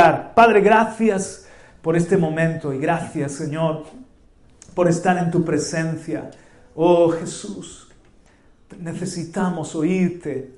Padre, gracias por este momento y gracias, Señor, por estar en tu presencia. Oh Jesús, necesitamos oírte.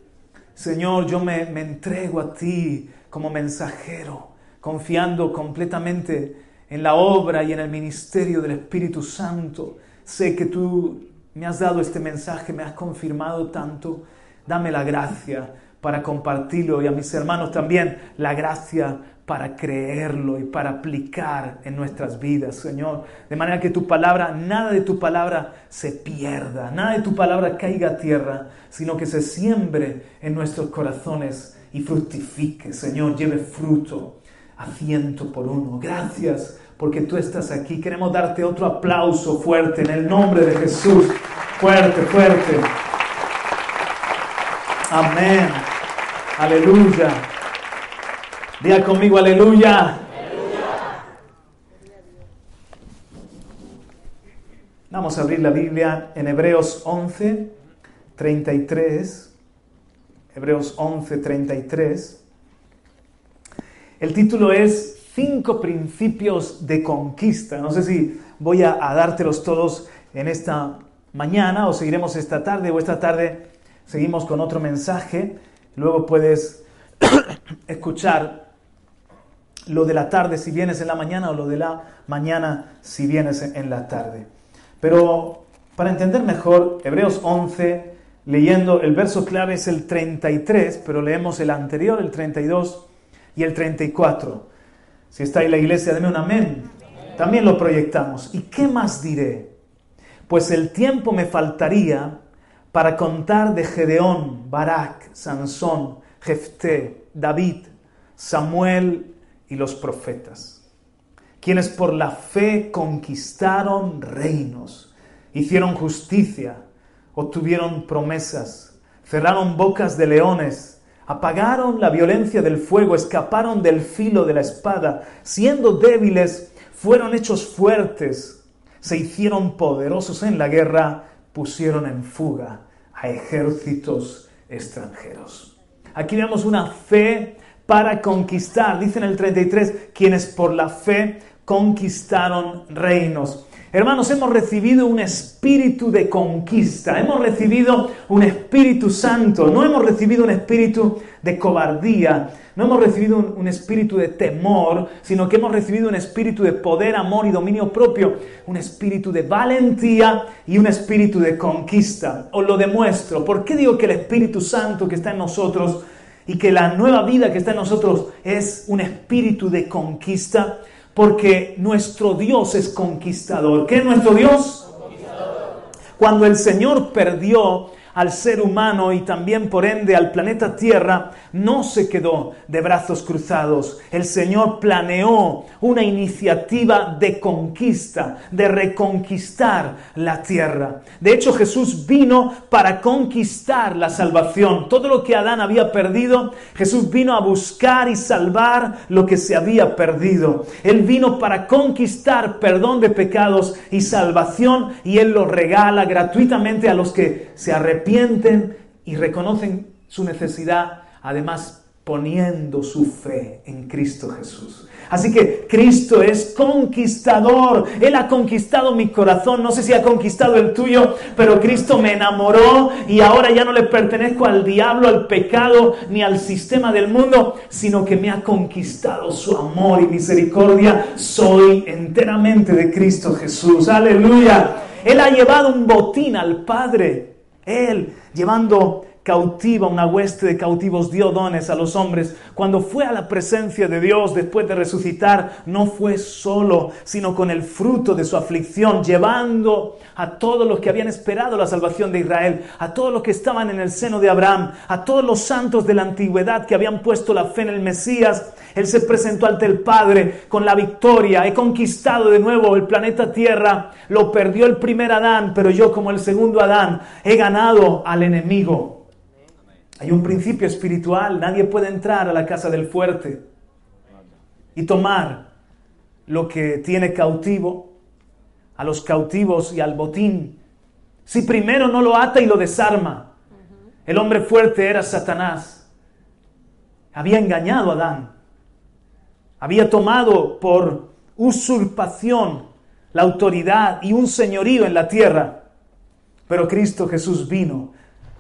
Señor, yo me, entrego a ti como mensajero, confiando completamente en la obra y en el ministerio del Espíritu Santo. Sé que tú me has dado este mensaje, me has confirmado tanto. Dame la gracia para compartirlo y a mis hermanos también la gracia para creerlo y para aplicar en nuestras vidas, Señor. De manera que tu palabra, nada de tu palabra se pierda, nada de tu palabra caiga a tierra, sino que se siembre en nuestros corazones y fructifique, Señor, lleve fruto a ciento por uno. Gracias porque tú estás aquí. Queremos darte otro aplauso fuerte en el nombre de Jesús. Fuerte, fuerte. Amén. Aleluya. Diga conmigo, aleluya. Vamos a abrir la Biblia en Hebreos 11, 33. Hebreos 11, 33. El título es Cinco principios de conquista. No sé si voy a, a dártelos todos en esta mañana o seguiremos esta tarde o esta tarde seguimos con otro mensaje. Luego puedes escuchar lo de la tarde si vienes en la mañana o lo de la mañana si vienes en la tarde. Pero para entender mejor, Hebreos 11, leyendo el verso clave es el 33, pero leemos el anterior, el 32 y el 34. Si está ahí la iglesia, deme un amén. También lo proyectamos. ¿Y qué más diré? Pues el tiempo me faltaría para contar de Gedeón, Barak, Sansón, Jefté, David, Samuel y los profetas, quienes por la fe conquistaron reinos, hicieron justicia, obtuvieron promesas, cerraron bocas de leones, apagaron la violencia del fuego, escaparon del filo de la espada, siendo débiles, fueron hechos fuertes, se hicieron poderosos en la guerra, pusieron en fuga a ejércitos extranjeros. Aquí vemos una fe para conquistar. Dice en el 33, quienes por la fe conquistaron reinos. Hermanos, hemos recibido un espíritu de conquista, hemos recibido un espíritu santo, no hemos recibido un espíritu de cobardía, no hemos recibido un, un, espíritu de temor, sino que hemos recibido un espíritu de poder, amor y dominio propio, un espíritu de valentía y un espíritu de conquista. Os lo demuestro. ¿Por qué digo que el Espíritu Santo que está en nosotros y que la nueva vida que está en nosotros es un espíritu de conquista? Porque nuestro Dios es conquistador. ¿Qué es nuestro Dios? Cuando el Señor perdió al ser humano y también por ende al planeta Tierra, no se quedó de brazos cruzados. El Señor planeó una iniciativa de conquista, de reconquistar la tierra. De hecho, Jesús vino para conquistar la salvación. Todo lo que Adán había perdido, Jesús vino a buscar y salvar lo que se había perdido. Él vino para conquistar perdón de pecados y salvación y Él lo regala gratuitamente a los que se arrepienten y reconocen su necesidad, además poniendo su fe en Cristo Jesús. Así que Cristo es conquistador. Él ha conquistado mi corazón. No sé si ha conquistado el tuyo, pero Cristo me enamoró y ahora ya no le pertenezco al diablo, al pecado, ni al sistema del mundo, sino que me ha conquistado su amor y misericordia. Soy enteramente de Cristo Jesús. Aleluya. Él ha llevado un botín al Padre él llevando cautiva, una hueste de cautivos dio dones a los hombres. Cuando fue a la presencia de Dios después de resucitar, no fue solo, sino con el fruto de su aflicción, llevando a todos los que habían esperado la salvación de Israel, a todos los que estaban en el seno de Abraham, a todos los santos de la antigüedad que habían puesto la fe en el Mesías. Él se presentó ante el Padre con la victoria. He conquistado de nuevo el planeta Tierra. Lo perdió el primer Adán, pero yo como el segundo Adán he ganado al enemigo. Hay un principio espiritual, nadie puede entrar a la casa del fuerte y tomar lo que tiene cautivo, a los cautivos y al botín, si primero no lo ata y lo desarma. El hombre fuerte era Satanás. Había engañado a Adán. Había tomado por usurpación la autoridad y un señorío en la tierra. Pero Cristo Jesús vino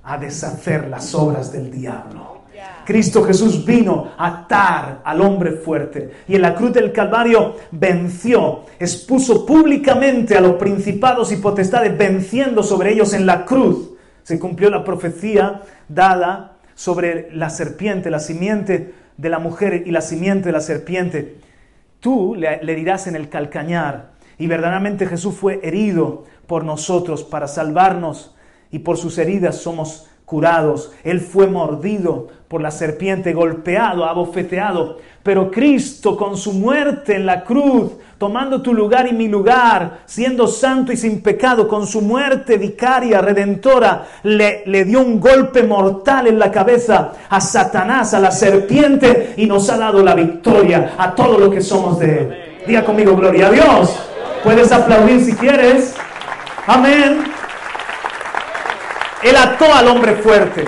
a deshacer las obras del diablo. Cristo Jesús vino a atar al hombre fuerte y en la cruz del Calvario venció, expuso públicamente a los principados y potestades, venciendo sobre ellos en la cruz. Se cumplió la profecía dada sobre la serpiente, la simiente de la mujer y la simiente de la serpiente. Tú le, le herirás en el calcañar y verdaderamente Jesús fue herido por nosotros para salvarnos y por sus heridas somos curados. Él fue mordido por la serpiente, golpeado, abofeteado. Pero Cristo con su muerte en la cruz, tomando tu lugar y mi lugar, siendo santo y sin pecado, con su muerte vicaria, redentora, le, le dio un golpe mortal en la cabeza a Satanás, a la serpiente, y nos ha dado la victoria a todo lo que somos de Él. Diga conmigo, gloria a Dios. Puedes aplaudir si quieres. Amén. Él ató al hombre fuerte.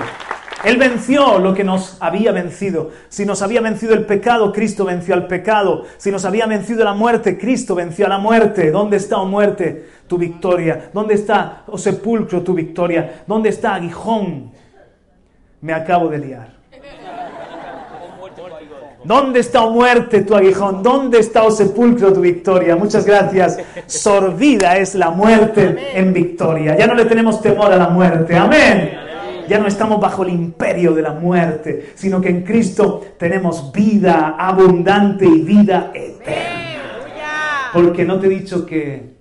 Él venció lo que nos había vencido. Si nos había vencido el pecado, Cristo venció al pecado. Si nos había vencido la muerte, Cristo venció a la muerte. ¿Dónde está, oh muerte, tu victoria? ¿Dónde está, oh sepulcro, tu victoria? ¿Dónde está, aguijón? Me acabo de liar. ¿Dónde está, oh muerte, tu aguijón? ¿Dónde está, oh sepulcro, tu victoria? Muchas gracias. Sorbida es la muerte en victoria. Ya no le tenemos temor a la muerte. Amén. Ya no estamos bajo el imperio de la muerte, sino que en Cristo tenemos vida abundante y vida eterna. Porque no te he dicho que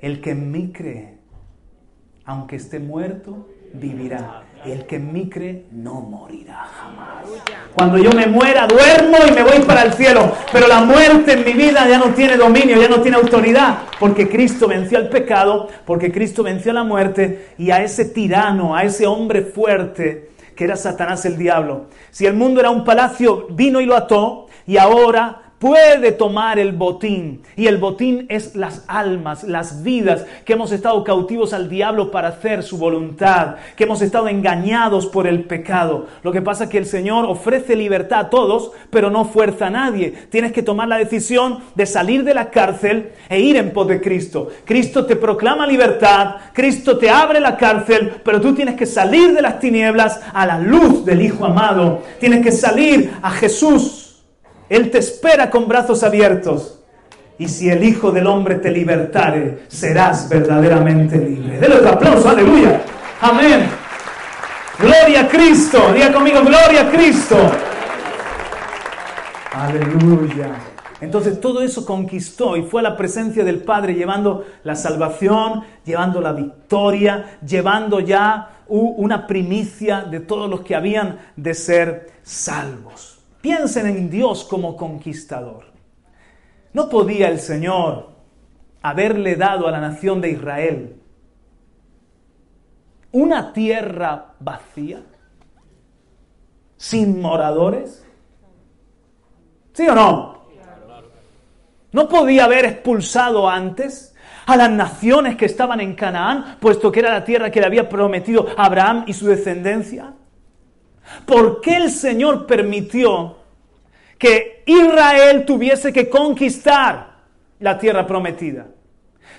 el que en mí cree, aunque esté muerto, vivirá. El que en mí cree no morirá jamás. Cuando yo me muera, duermo y me voy para el cielo. Pero la muerte en mi vida ya no tiene dominio, ya no tiene autoridad. Porque Cristo venció al pecado, porque Cristo venció la muerte y a ese tirano, a ese hombre fuerte que era Satanás el diablo. Si el mundo era un palacio, vino y lo ató y ahora puede tomar el botín. Y el botín es las almas, las vidas que hemos estado cautivos al diablo para hacer su voluntad, que hemos estado engañados por el pecado. Lo que pasa es que el Señor ofrece libertad a todos, pero no fuerza a nadie. Tienes que tomar la decisión de salir de la cárcel e ir en pos de Cristo. Cristo te proclama libertad, Cristo te abre la cárcel, pero tú tienes que salir de las tinieblas a la luz del Hijo amado. Tienes que salir a Jesús él te espera con brazos abiertos. Y si el Hijo del Hombre te libertare, serás verdaderamente libre. Denle otro aplauso, aleluya. Amén. Gloria a Cristo. Diga conmigo, gloria a Cristo. Aleluya. Entonces todo eso conquistó y fue a la presencia del Padre llevando la salvación, llevando la victoria, llevando ya una primicia de todos los que habían de ser salvos. Piensen en Dios como conquistador. ¿No podía el Señor haberle dado a la nación de Israel una tierra vacía, sin moradores? ¿Sí o no? ¿No podía haber expulsado antes a las naciones que estaban en Canaán, puesto que era la tierra que le había prometido Abraham y su descendencia? ¿Por qué el Señor permitió que Israel tuviese que conquistar la tierra prometida?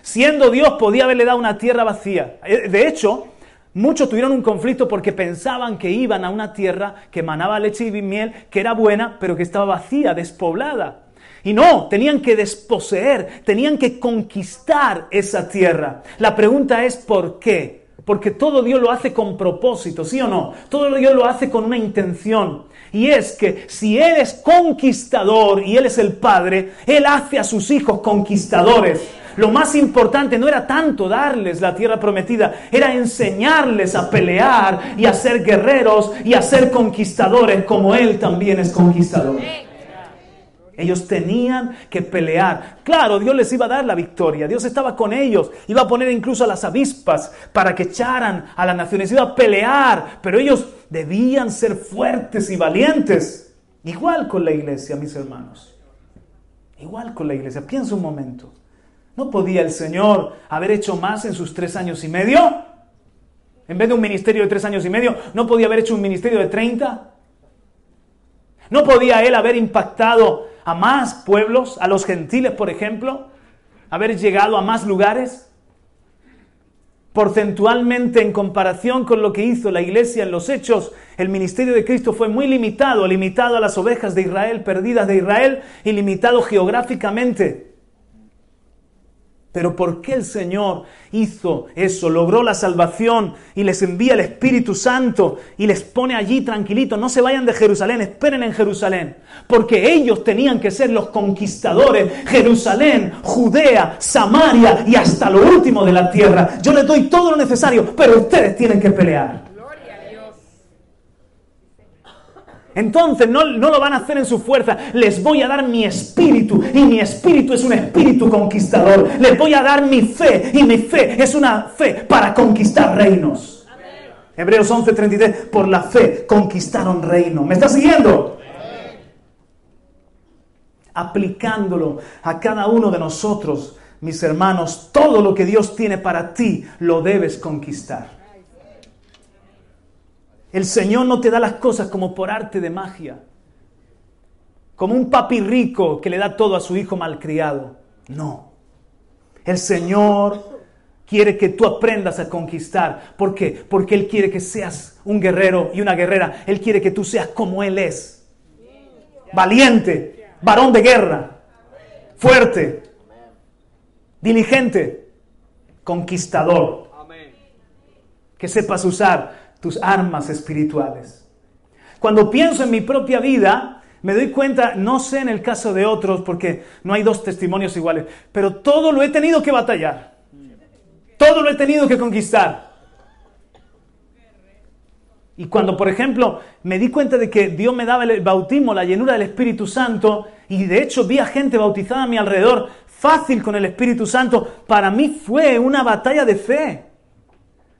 Siendo Dios, podía haberle dado una tierra vacía. Eh, de hecho, muchos tuvieron un conflicto porque pensaban que iban a una tierra que emanaba leche y miel, que era buena, pero que estaba vacía, despoblada. Y no, tenían que desposeer, tenían que conquistar esa tierra. La pregunta es ¿por qué? Porque todo Dios lo hace con propósito, ¿sí o no? Todo Dios lo hace con una intención. Y es que si Él es conquistador y Él es el Padre, Él hace a sus hijos conquistadores. Lo más importante no era tanto darles la tierra prometida, era enseñarles a pelear y a ser guerreros y a ser conquistadores como Él también es conquistador. Ellos tenían que pelear. Claro, Dios les iba a dar la victoria. Dios estaba con ellos. Iba a poner incluso a las avispas para que echaran a las naciones. Iba a pelear. Pero ellos debían ser fuertes y valientes. Igual con la iglesia, mis hermanos. Igual con la iglesia. Piensa un momento. ¿No podía el Señor haber hecho más en sus tres años y medio? En vez de un ministerio de tres años y medio, ¿no podía haber hecho un ministerio de treinta? ¿No podía Él haber impactado a más pueblos, a los gentiles, por ejemplo, haber llegado a más lugares? Porcentualmente, en comparación con lo que hizo la iglesia en los hechos, el ministerio de Cristo fue muy limitado, limitado a las ovejas de Israel, perdidas de Israel, y limitado geográficamente. Pero ¿por qué el Señor hizo eso? Logró la salvación y les envía el Espíritu Santo y les pone allí tranquilitos. No se vayan de Jerusalén, esperen en Jerusalén. Porque ellos tenían que ser los conquistadores. Jerusalén, Judea, Samaria y hasta lo último de la tierra. Yo les doy todo lo necesario, pero ustedes tienen que pelear. Entonces no, lo van a hacer en su fuerza. Les voy a dar mi espíritu. Y mi espíritu es un espíritu conquistador. Les voy a dar mi fe. Y mi fe es una fe para conquistar reinos. Hebreos 11:33. Por la fe conquistaron reino. ¿Me está siguiendo? Aplicándolo a cada uno de nosotros, mis hermanos, todo lo que Dios tiene para ti lo debes conquistar. El Señor no te da las cosas como por arte de magia, como un papi rico que le da todo a su hijo malcriado. No. El Señor quiere que tú aprendas a conquistar. ¿Por qué? Porque Él quiere que seas un guerrero y una guerrera. Él quiere que tú seas como Él es. Valiente, varón de guerra, fuerte, diligente, conquistador. Que sepas usar tus armas espirituales. Cuando pienso en mi propia vida, me doy cuenta, no sé en el caso de otros, porque no hay dos testimonios iguales, pero todo lo he tenido que batallar. Todo lo he tenido que conquistar. Y cuando, por ejemplo, me di cuenta de que Dios me daba el bautismo, la llenura del Espíritu Santo, y de hecho vi a gente bautizada a mi alrededor, fácil con el Espíritu Santo, para mí fue una batalla de fe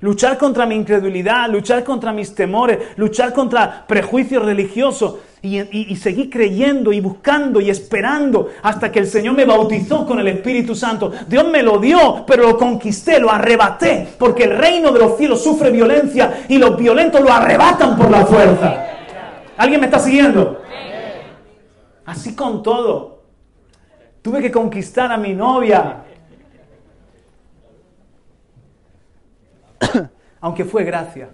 luchar contra mi incredulidad, luchar contra mis temores, luchar contra prejuicios religiosos y, y, seguir creyendo y buscando y esperando hasta que el Señor me bautizó con el Espíritu Santo. Dios me lo dio, pero lo conquisté, lo arrebaté, porque el reino de los cielos sufre violencia y los violentos lo arrebatan por la fuerza. ¿Alguien me está siguiendo? Así con todo. Tuve que conquistar a mi novia, aunque fue gracia.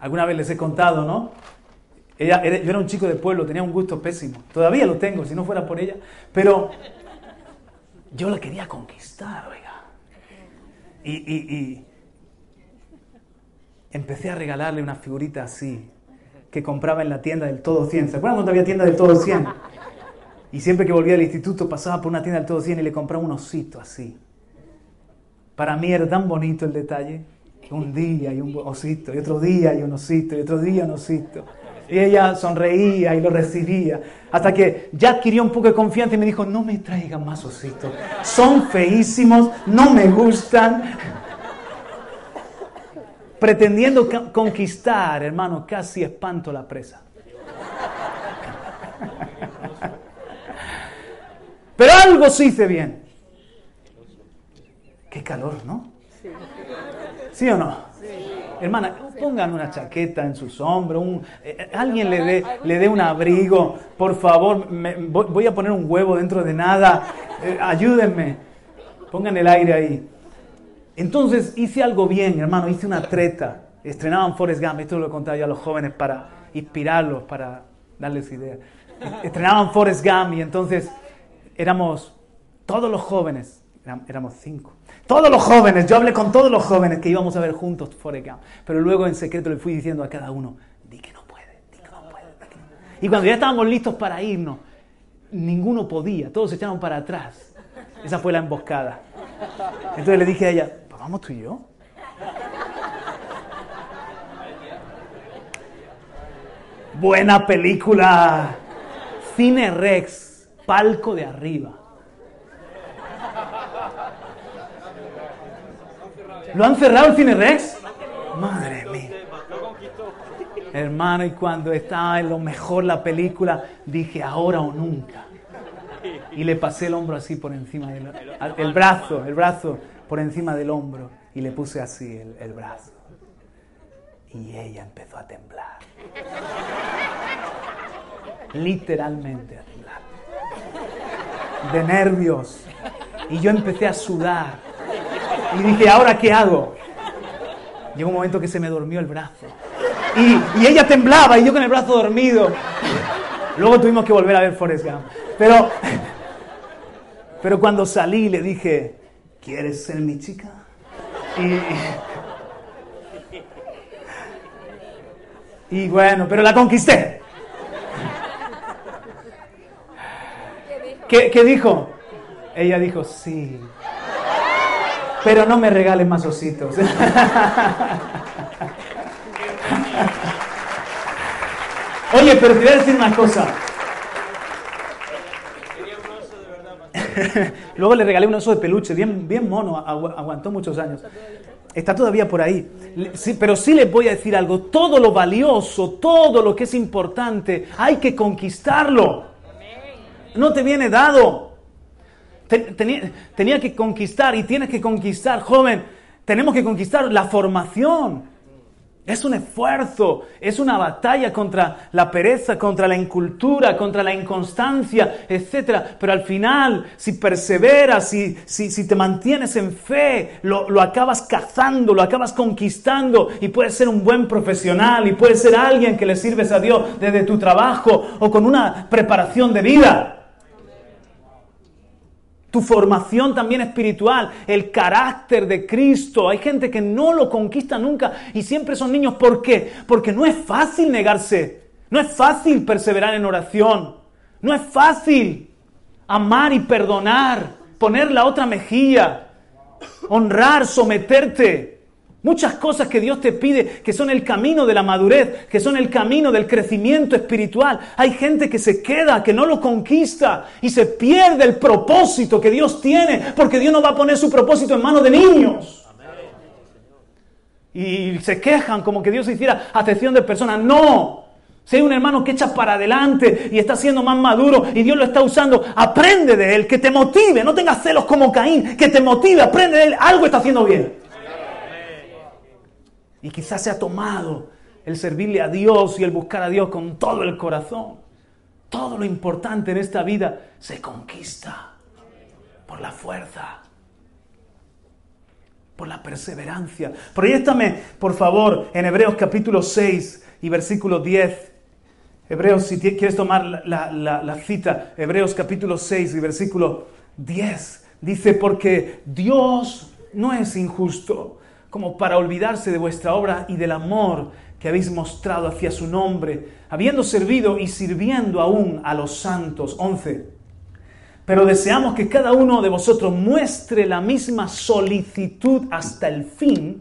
Alguna vez les he contado, ¿no? Ella, yo era un chico de pueblo, tenía un gusto pésimo. Todavía lo tengo, si no fuera por ella. Pero yo la quería conquistar, oiga. Y, empecé a regalarle una figurita así, que compraba en la tienda del Todo 100. ¿Se acuerdan cuando había tienda del Todo 100? Y siempre que volvía al instituto pasaba por una tienda del Todo 100 y le compraba un osito así. Para mí era tan bonito el detalle. Un día y un osito, y otro día y un osito, y otro día un osito. Y ella sonreía y lo recibía. Hasta que ya adquirió un poco de confianza y me dijo, no me traigan más ositos. Son feísimos, no me gustan. Pretendiendo conquistar, hermano, casi espanto la presa. Pero algo se hice bien. Qué calor, ¿no? Sí. o no? Hermana, pongan una chaqueta en sus hombros, eh, eh, alguien le dé, le dé un abrigo, por favor, voy a poner un huevo dentro de nada, eh, ayúdenme, pongan el aire ahí. Entonces hice algo bien, hermano, hice una treta, estrenaban Forrest Gump, esto lo he contado yo a los jóvenes para inspirarlos, para darles ideas. Estrenaban Forrest Gump y entonces éramos todos los jóvenes éramos cinco. Todos los jóvenes, yo hablé con todos los jóvenes que íbamos a ver juntos Forrest Gump, pero luego en secreto le fui diciendo a cada uno, di que no puede, di que no puede. Y cuando ya estábamos listos para irnos, ninguno podía, todos se echaron para atrás. Esa fue la emboscada. Entonces le dije a ella, pues vamos tú y yo. Buena película. Cine Rex, palco de arriba. ¿Lo han cerrado el Cine Rex? Madre mía. Hermano, y cuando estaba en lo mejor la película, dije ahora o nunca. Y le pasé el hombro así por encima del el brazo, el brazo por encima del hombro y le puse así el, el brazo. Y ella empezó a temblar. Literalmente a temblar. De nervios. Y yo empecé a sudar. Y dije, ¿ahora qué hago? Llegó un momento que se me durmió el brazo. Y, y, ella temblaba y yo con el brazo dormido. Luego tuvimos que volver a ver Forrest Gump. Pero, pero cuando salí le dije, ¿quieres ser mi chica? Y, y bueno, pero la conquisté. ¿Qué, ¿Qué, dijo? Ella dijo, sí. Pero no me regales más ositos. Oye, pero te voy a decir una cosa. Luego le regalé un oso de peluche, bien, bien mono, aguantó muchos años. Está todavía por ahí. Sí, pero sí les voy a decir algo. Todo lo valioso, todo lo que es importante, hay que conquistarlo. No te viene dado. Tenía, que conquistar y tienes que conquistar, joven. Tenemos que conquistar la formación. Es un esfuerzo, es una batalla contra la pereza, contra la incultura, contra la inconstancia, etc. Pero al final, si perseveras, si, si, te mantienes en fe, lo, lo, acabas cazando, lo acabas conquistando y puedes ser un buen profesional y puedes ser alguien que le sirves a Dios desde tu trabajo o con una preparación de vida tu formación también espiritual, el carácter de Cristo. Hay gente que no lo conquista nunca y siempre son niños. ¿Por qué? Porque no es fácil negarse, no es fácil perseverar en oración, no es fácil amar y perdonar, poner la otra mejilla, honrar, someterte. Muchas cosas que Dios te pide que son el camino de la madurez, que son el camino del crecimiento espiritual. Hay gente que se queda, que no lo conquista y se pierde el propósito que Dios tiene, porque Dios no va a poner su propósito en manos de niños. Y se quejan como que Dios hiciera atención de personas. No. Si hay un hermano que echa para adelante y está siendo más maduro y Dios lo está usando, aprende de él, que te motive, no tengas celos como Caín, que te motive, aprende de él, algo está haciendo bien. Y quizás se ha tomado el servirle a Dios y el buscar a Dios con todo el corazón. Todo lo importante en esta vida se conquista por la fuerza, por la perseverancia. Proyectame, por favor, en Hebreos capítulo 6 y versículo 10. Hebreos, si quieres tomar la, la cita, Hebreos capítulo 6 y versículo 10. Dice, porque Dios no es injusto como para olvidarse de vuestra obra y del amor que habéis mostrado hacia su nombre, habiendo servido y sirviendo aún a los santos. 11. Pero deseamos que cada uno de vosotros muestre la misma solicitud hasta el fin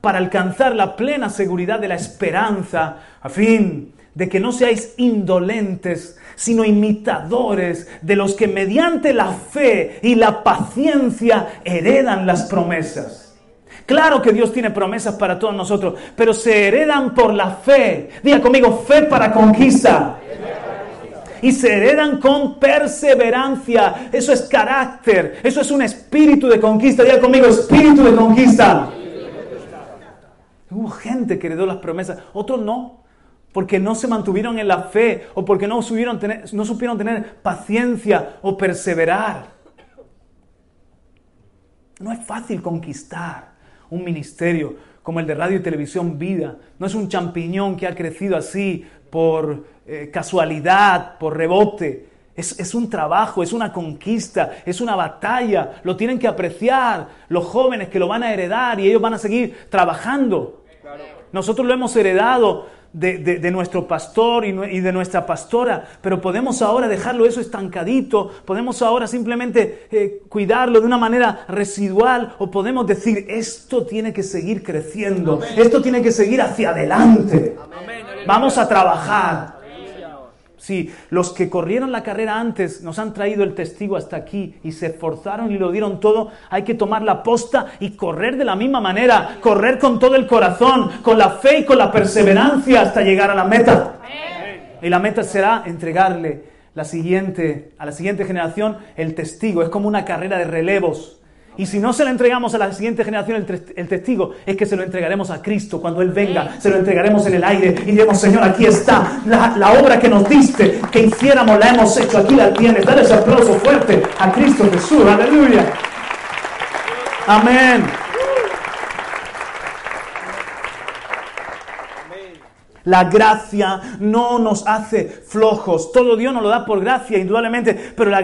para alcanzar la plena seguridad de la esperanza, a fin de que no seáis indolentes, sino imitadores de los que mediante la fe y la paciencia heredan las promesas. Claro que Dios tiene promesas para todos nosotros, pero se heredan por la fe. Diga conmigo, fe para conquista. Y se heredan con perseverancia. Eso es carácter. Eso es un espíritu de conquista. Diga conmigo, espíritu de conquista. Hubo gente que heredó las promesas, otros no, porque no se mantuvieron en la fe o porque no, no supieron tener paciencia o perseverar. No es fácil conquistar un ministerio como el de radio y televisión Vida. No es un champiñón que ha crecido así por eh, casualidad, por rebote. Es, un trabajo, es una conquista, es una batalla. Lo tienen que apreciar los jóvenes que lo van a heredar y ellos van a seguir trabajando. Nosotros lo hemos heredado de, nuestro pastor y, de nuestra pastora, pero podemos ahora dejarlo eso estancadito, podemos ahora simplemente eh, cuidarlo de una manera residual o podemos decir, esto tiene que seguir creciendo, esto tiene que seguir hacia adelante. Vamos a trabajar. Los que corrieron la carrera antes nos han traído el testigo hasta aquí y se esforzaron y lo dieron todo. Hay que tomar la posta y correr de la misma manera, correr con todo el corazón, con la fe y con la perseverancia hasta llegar a la meta. Y la meta será entregarle la siguiente, a la siguiente generación el testigo. Es como una carrera de relevos. Y si no se lo entregamos a la siguiente generación el, testigo, es que se lo entregaremos a Cristo cuando Él venga. Se lo entregaremos en el aire y diremos, Señor, aquí está la, obra que nos diste, que hiciéramos, la hemos hecho, aquí la tienes. Dale ese aplauso fuerte a Cristo Jesús. Aleluya. Amén. La gracia no nos hace flojos. Todo Dios nos lo da por gracia, indudablemente, pero la,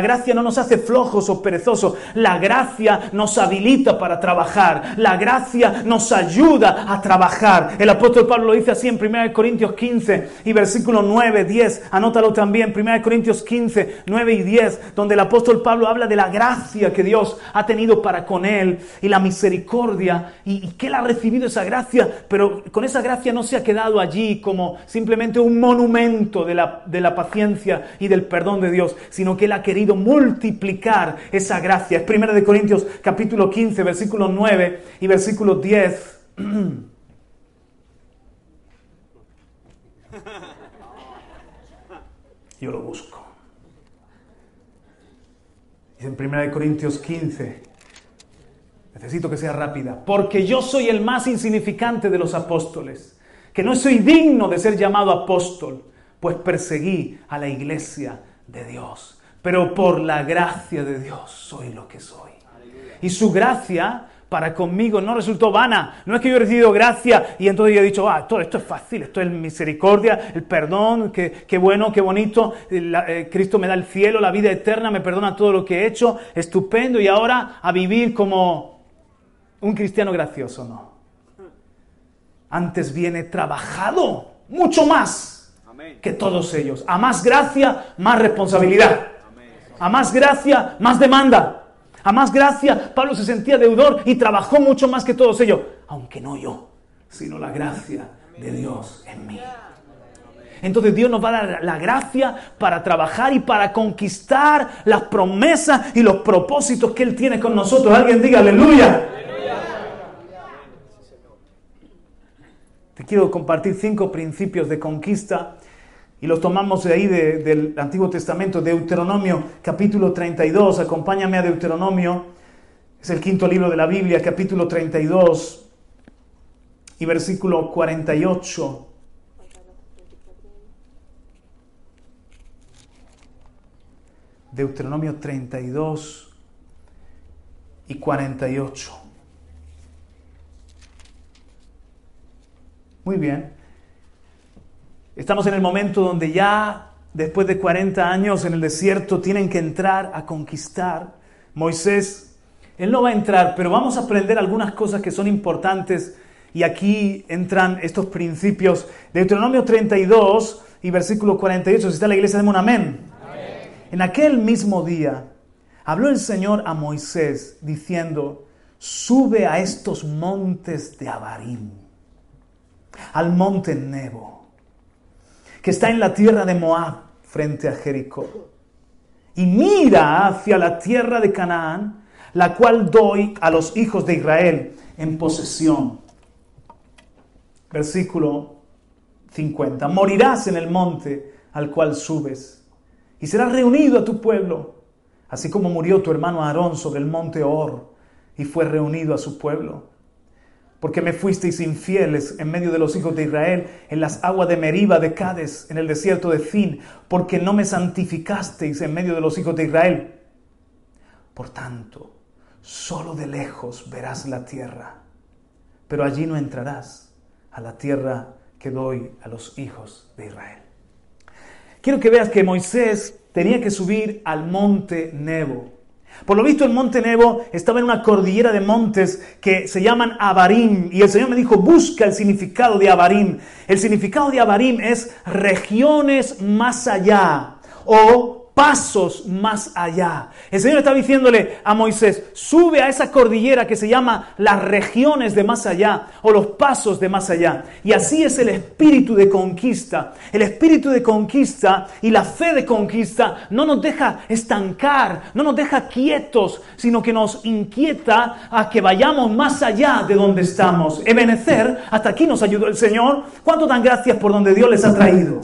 gracia no nos hace flojos o perezosos. La gracia nos habilita para trabajar. La gracia nos ayuda a trabajar. El apóstol Pablo lo dice así en 1 Corintios 15 y versículo 9, 10. Anótalo también, 1 Corintios 15, 9 y 10, donde el apóstol Pablo habla de la gracia que Dios ha tenido para con él y la misericordia y, y que él ha recibido esa gracia, pero con esa gracia no se ha quedado allí como simplemente un monumento de la, de la paciencia y del perdón de Dios, sino que Él ha querido multiplicar esa gracia. Es 1 de Corintios capítulo 15, versículo 9 y versículo 10. Yo lo busco. Y en 1 Corintios 15, necesito que sea rápida, porque yo soy el más insignificante de los apóstoles que no soy digno de ser llamado apóstol, pues perseguí a la iglesia de Dios. Pero por la gracia de Dios soy lo que soy. Y su gracia para conmigo no resultó vana. No es que yo he recibido gracia y entonces yo he dicho, ah, todo esto es fácil, esto es misericordia, el perdón, qué, bueno, qué bonito, eh, Cristo me da el cielo, la vida eterna, me perdona todo lo que he hecho, estupendo, y ahora a vivir como un cristiano gracioso, no antes viene trabajado mucho más que todos ellos. A más gracia, más responsabilidad. A más gracia, más demanda. A más gracia, Pablo se sentía deudor y trabajó mucho más que todos ellos. Aunque no yo, sino la gracia de Dios en mí. Entonces Dios nos va a dar la gracia para trabajar y para conquistar las promesas y los propósitos que Él tiene con nosotros. Alguien diga aleluya. Te quiero compartir cinco principios de conquista y los tomamos de ahí del Antiguo Testamento, Deuteronomio capítulo 32. Acompáñame a Deuteronomio, es el quinto libro de la Biblia, capítulo 32 y versículo 48. Deuteronomio 32 y 48. Muy bien. Estamos en el momento donde ya después de 40 años en el desierto tienen que entrar a conquistar. Moisés, él no va a entrar, pero vamos a aprender algunas cosas que son importantes y aquí entran estos principios. Deuteronomio 32 y versículo 48, si está la iglesia, de un amén. amén. En aquel mismo día habló el Señor a Moisés diciendo, sube a estos montes de Abarim al monte Nebo, que está en la tierra de Moab, frente a Jericó. Y mira hacia la tierra de Canaán, la cual doy a los hijos de Israel en posesión. Versículo 50. Morirás en el monte al cual subes, y serás reunido a tu pueblo, así como murió tu hermano Aarón sobre el monte Or, y fue reunido a su pueblo porque me fuisteis infieles en medio de los hijos de Israel, en las aguas de Meriba de Cades, en el desierto de Fin, porque no me santificasteis en medio de los hijos de Israel. Por tanto, solo de lejos verás la tierra, pero allí no entrarás a la tierra que doy a los hijos de Israel. Quiero que veas que Moisés tenía que subir al monte Nebo. Por lo visto el monte Nebo estaba en una cordillera de montes que se llaman Abarim y el Señor me dijo, busca el significado de Abarim. El significado de Abarim es regiones más allá o pasos más allá. El Señor está diciéndole a Moisés, sube a esa cordillera que se llama las regiones de más allá o los pasos de más allá. Y así es el espíritu de conquista. El espíritu de conquista y la fe de conquista no nos deja estancar, no nos deja quietos, sino que nos inquieta a que vayamos más allá de donde estamos. Ebenecer, hasta aquí nos ayudó el Señor. ¿Cuánto dan gracias por donde Dios les ha traído?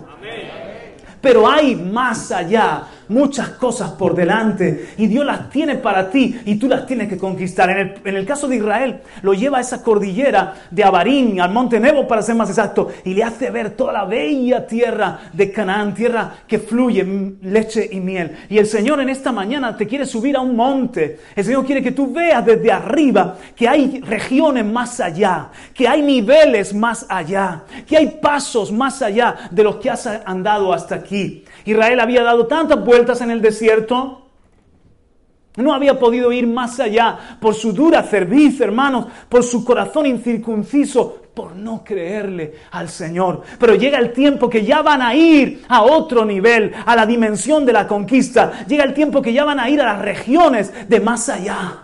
Pero hay más allá muchas cosas por delante y Dios las tiene para ti y tú las tienes que conquistar. En el, caso de Israel, lo lleva a esa cordillera de Abarín, al monte Nebo para ser más exacto, y le hace ver toda la bella tierra de Canaán, tierra que fluye leche y miel. Y el Señor en esta mañana te quiere subir a un monte. El Señor quiere que tú veas desde arriba que hay regiones más allá, que hay niveles más allá, que hay pasos más allá de los que has andado hasta aquí. Israel había dado tantas vueltas en el desierto. No había podido ir más allá por su dura cerviz, hermanos, por su corazón incircunciso, por no creerle al Señor. Pero llega el tiempo que ya van a ir a otro nivel, a la dimensión de la conquista. Llega el tiempo que ya van a ir a las regiones de más allá.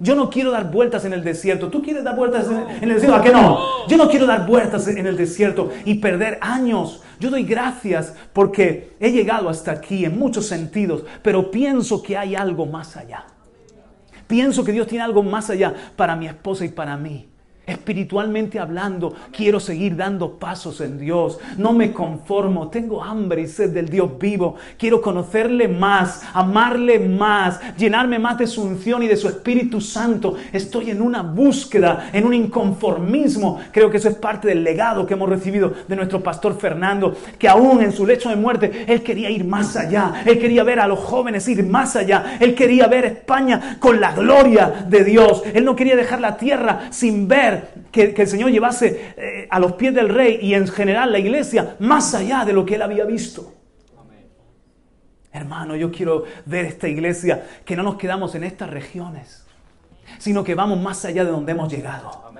Yo no quiero dar vueltas en el desierto. ¿Tú quieres dar vueltas en el desierto? ¿A qué no? Yo no quiero dar vueltas en el desierto y perder años. Yo doy gracias porque he llegado hasta aquí en muchos sentidos, pero pienso que hay algo más allá. Pienso que Dios tiene algo más allá para mi esposa y para mí. Espiritualmente hablando, quiero seguir dando pasos en Dios. No me conformo, tengo hambre y sed del Dios vivo. Quiero conocerle más, amarle más, llenarme más de su unción y de su Espíritu Santo. Estoy en una búsqueda, en un inconformismo. Creo que eso es parte del legado que hemos recibido de nuestro pastor Fernando, que aún en su lecho de muerte, él quería ir más allá. Él quería ver a los jóvenes ir más allá. Él quería ver España con la gloria de Dios. Él no quería dejar la tierra sin ver que, el Señor llevase eh, a los pies del rey y en general la iglesia más allá de lo que él había visto. Hermano, yo quiero ver esta iglesia que no nos quedamos en estas regiones, sino que vamos más allá de donde hemos llegado.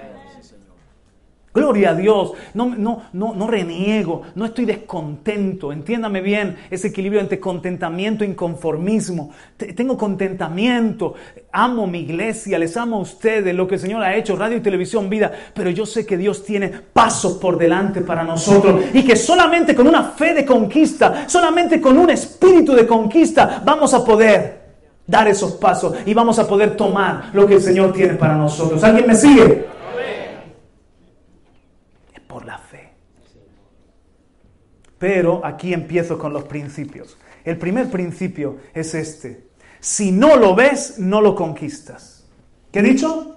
Gloria a Dios, no, no, no, no reniego, no estoy descontento. Entiéndame bien ese equilibrio entre contentamiento e inconformismo. Tengo contentamiento, amo mi iglesia, les amo a ustedes, lo que el Señor ha hecho, radio y televisión, vida, pero yo sé que Dios tiene pasos por delante para nosotros y que solamente con una fe de conquista, solamente con un espíritu de conquista vamos a poder dar esos pasos y vamos a poder tomar lo que el Señor tiene para nosotros. ¿Alguien me sigue? Pero aquí empiezo con los principios. El primer principio es este. Si no lo ves, no lo conquistas. ¿Qué he dicho?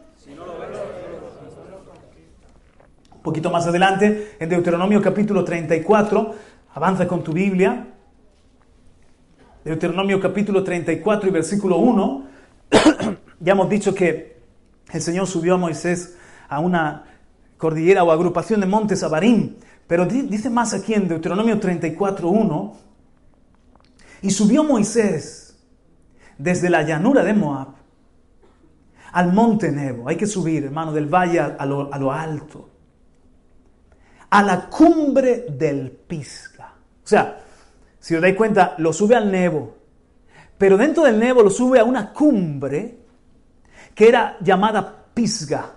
Un poquito más adelante, en Deuteronomio capítulo 34, avanza con tu Biblia. Deuteronomio capítulo 34 y versículo 1. ya hemos dicho que el Señor subió a Moisés a una cordillera o agrupación de montes Abarim pero dice más aquí en Deuteronomio 34.1, y subió Moisés desde la llanura de Moab al monte Nebo. Hay que subir, hermano, del valle a lo, a lo alto. A la cumbre del Pisga. O sea, si os dais cuenta, lo sube al Nebo. Pero dentro del Nebo lo sube a una cumbre que era llamada Pisga,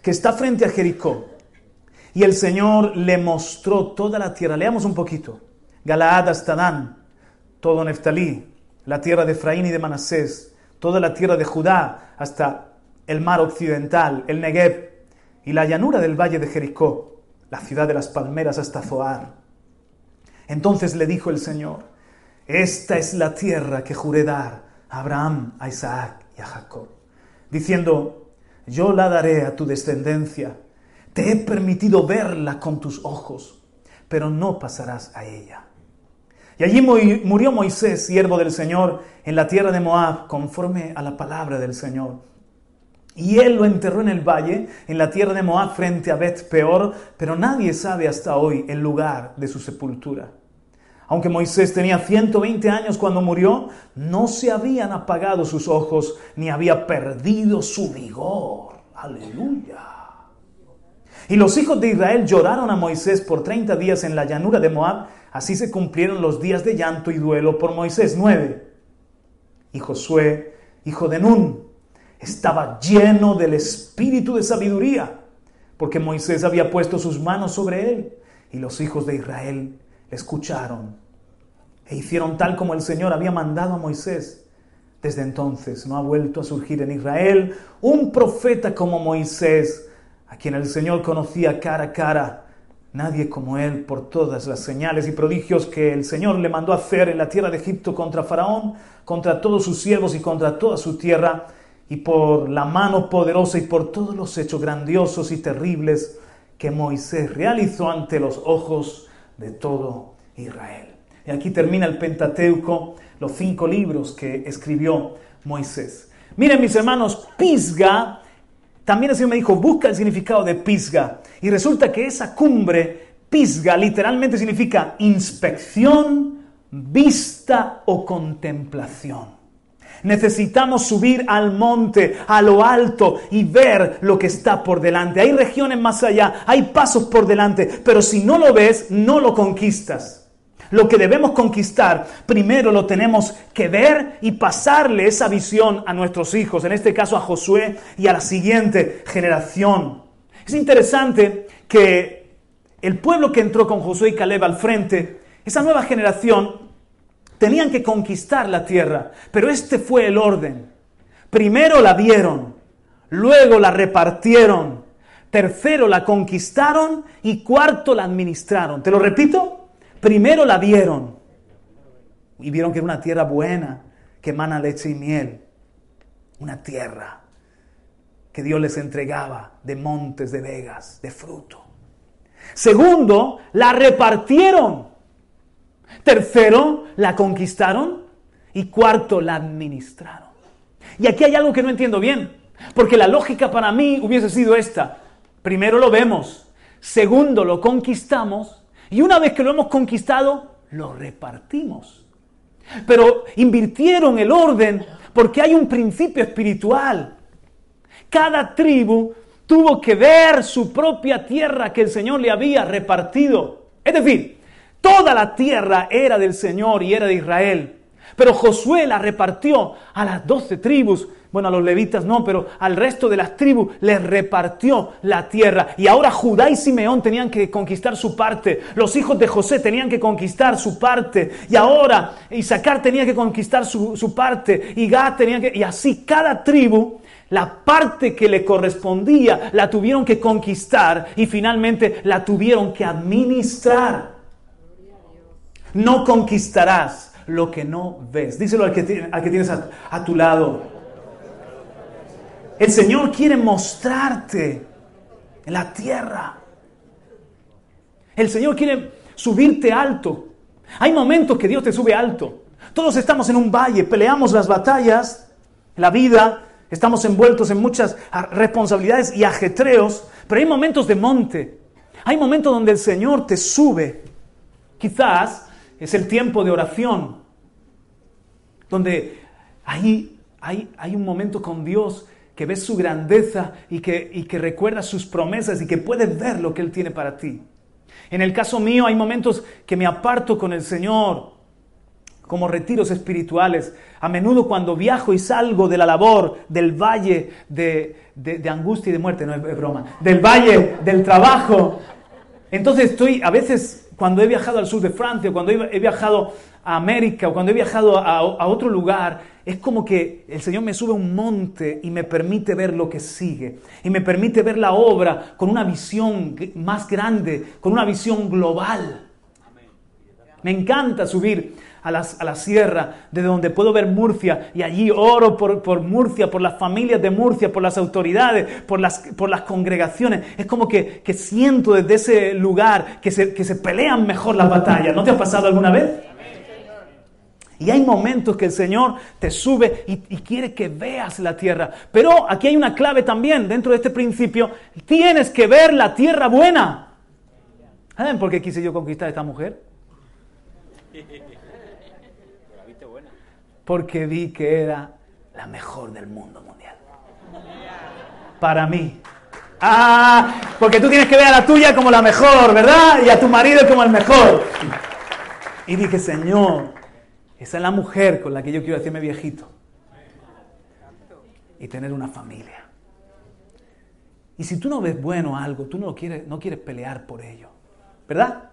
que está frente a Jericó. Y el Señor le mostró toda la tierra. Leamos un poquito. Galaad hasta Dan, todo Neftalí, la tierra de Efraín y de Manasés, toda la tierra de Judá hasta el mar occidental, el Negev y la llanura del valle de Jericó, la ciudad de las palmeras hasta Zoar. Entonces le dijo el Señor, esta es la tierra que juré dar a Abraham, a Isaac y a Jacob, diciendo, yo la daré a tu descendencia te he permitido verla con tus ojos, pero no pasarás a ella. Y allí murió Moisés, siervo del Señor, en la tierra de Moab, conforme a la palabra del Señor. Y él lo enterró en el valle, en la tierra de Moab, frente a Bet Peor, pero nadie sabe hasta hoy el lugar de su sepultura. Aunque Moisés tenía 120 años cuando murió, no se habían apagado sus ojos ni había perdido su vigor. Aleluya. Y los hijos de Israel lloraron a Moisés por 30 días en la llanura de Moab. Así se cumplieron los días de llanto y duelo por Moisés. 9. Y Josué, hijo de Nun, estaba lleno del espíritu de sabiduría, porque Moisés había puesto sus manos sobre él. Y los hijos de Israel escucharon e hicieron tal como el Señor había mandado a Moisés. Desde entonces no ha vuelto a surgir en Israel un profeta como Moisés, a quien el Señor conocía cara a cara. Nadie como él por todas las señales y prodigios que el Señor le mandó hacer en la tierra de Egipto contra Faraón, contra todos sus siervos y contra toda su tierra, y por la mano poderosa y por todos los hechos grandiosos y terribles que Moisés realizó ante los ojos de todo Israel. Y aquí termina el Pentateuco, los cinco libros que escribió Moisés. Miren mis hermanos, Pisga, también el Señor me dijo, busca el significado de Pisga. Y resulta que esa cumbre, Pisga, literalmente significa inspección, vista o contemplación. Necesitamos subir al monte, a lo alto y ver lo que está por delante. Hay regiones más allá, hay pasos por delante, pero si no lo ves, no lo conquistas. Lo que debemos conquistar, primero lo tenemos que ver y pasarle esa visión a nuestros hijos, en este caso a Josué y a la siguiente generación. Es interesante que el pueblo que entró con Josué y Caleb al frente, esa nueva generación, tenían que conquistar la tierra, pero este fue el orden. Primero la vieron, luego la repartieron, tercero la conquistaron y cuarto la administraron. ¿Te lo repito? Primero la vieron y vieron que era una tierra buena, que emana leche y miel. Una tierra que Dios les entregaba de montes, de vegas, de fruto. Segundo, la repartieron. Tercero, la conquistaron. Y cuarto, la administraron. Y aquí hay algo que no entiendo bien, porque la lógica para mí hubiese sido esta. Primero lo vemos, segundo lo conquistamos y una vez que lo hemos conquistado, lo repartimos. Pero invirtieron el orden porque hay un principio espiritual. Cada tribu tuvo que ver su propia tierra que el Señor le había repartido. Es decir, toda la tierra era del Señor y era de Israel. Pero Josué la repartió a las doce tribus bueno, a los levitas no, pero al resto de las tribus les repartió la tierra. Y ahora Judá y Simeón tenían que conquistar su parte. Los hijos de José tenían que conquistar su parte. Y ahora Isaacar tenía que conquistar su, parte. Y Gad tenía que... Y así cada tribu la parte que le correspondía la tuvieron que conquistar y finalmente la tuvieron que administrar. No conquistarás lo que no ves. Díselo al que, tienes a tu lado. El Señor quiere mostrarte la tierra. El Señor quiere subirte alto. Hay momentos que Dios te sube alto. Todos estamos en un valle, peleamos las batallas, la vida, estamos envueltos en muchas responsabilidades y ajetreos, pero hay momentos de monte. Hay momentos donde el Señor te sube. Quizás es el tiempo de oración, donde hay, hay, hay un momento con Dios que ves su grandeza y que, y que recuerdas sus promesas y que puedes ver lo que Él tiene para ti. En el caso mío hay momentos que me aparto con el Señor, como retiros espirituales. A menudo cuando viajo y salgo de la labor, del valle de, de, angustia y de muerte, no es broma, del valle del trabajo. Entonces estoy, a veces cuando he viajado al sur de Francia, cuando he viajado a América o cuando he viajado a, a otro lugar, es como que el Señor me sube a un monte y me permite ver lo que sigue. Y me permite ver la obra con una visión más grande, con una visión global. Me encanta subir a, la sierra, de donde puedo ver Murcia, y allí oro por, por, Murcia, por las familias de Murcia, por las autoridades, por las, por las congregaciones. Es como que, que siento desde ese lugar que se, que se pelean mejor las batallas. ¿No te ha pasado alguna vez? Y hay momentos que el Señor te sube y, quiere que veas la tierra. Pero aquí hay una clave también dentro de este principio. Tienes que ver la tierra buena. ¿Saben por qué quise yo conquistar a esta mujer? Porque vi que era la mejor del mundo mundial. Para mí. Ah, porque tú tienes que ver a la tuya como la mejor, ¿verdad? Y a tu marido como el mejor. Y dije, Señor, esa es la mujer con la que yo quiero hacerme viejito. Y tener una familia. Y si tú no ves bueno algo, tú no, quieres, no quieres pelear por ello. ¿Verdad?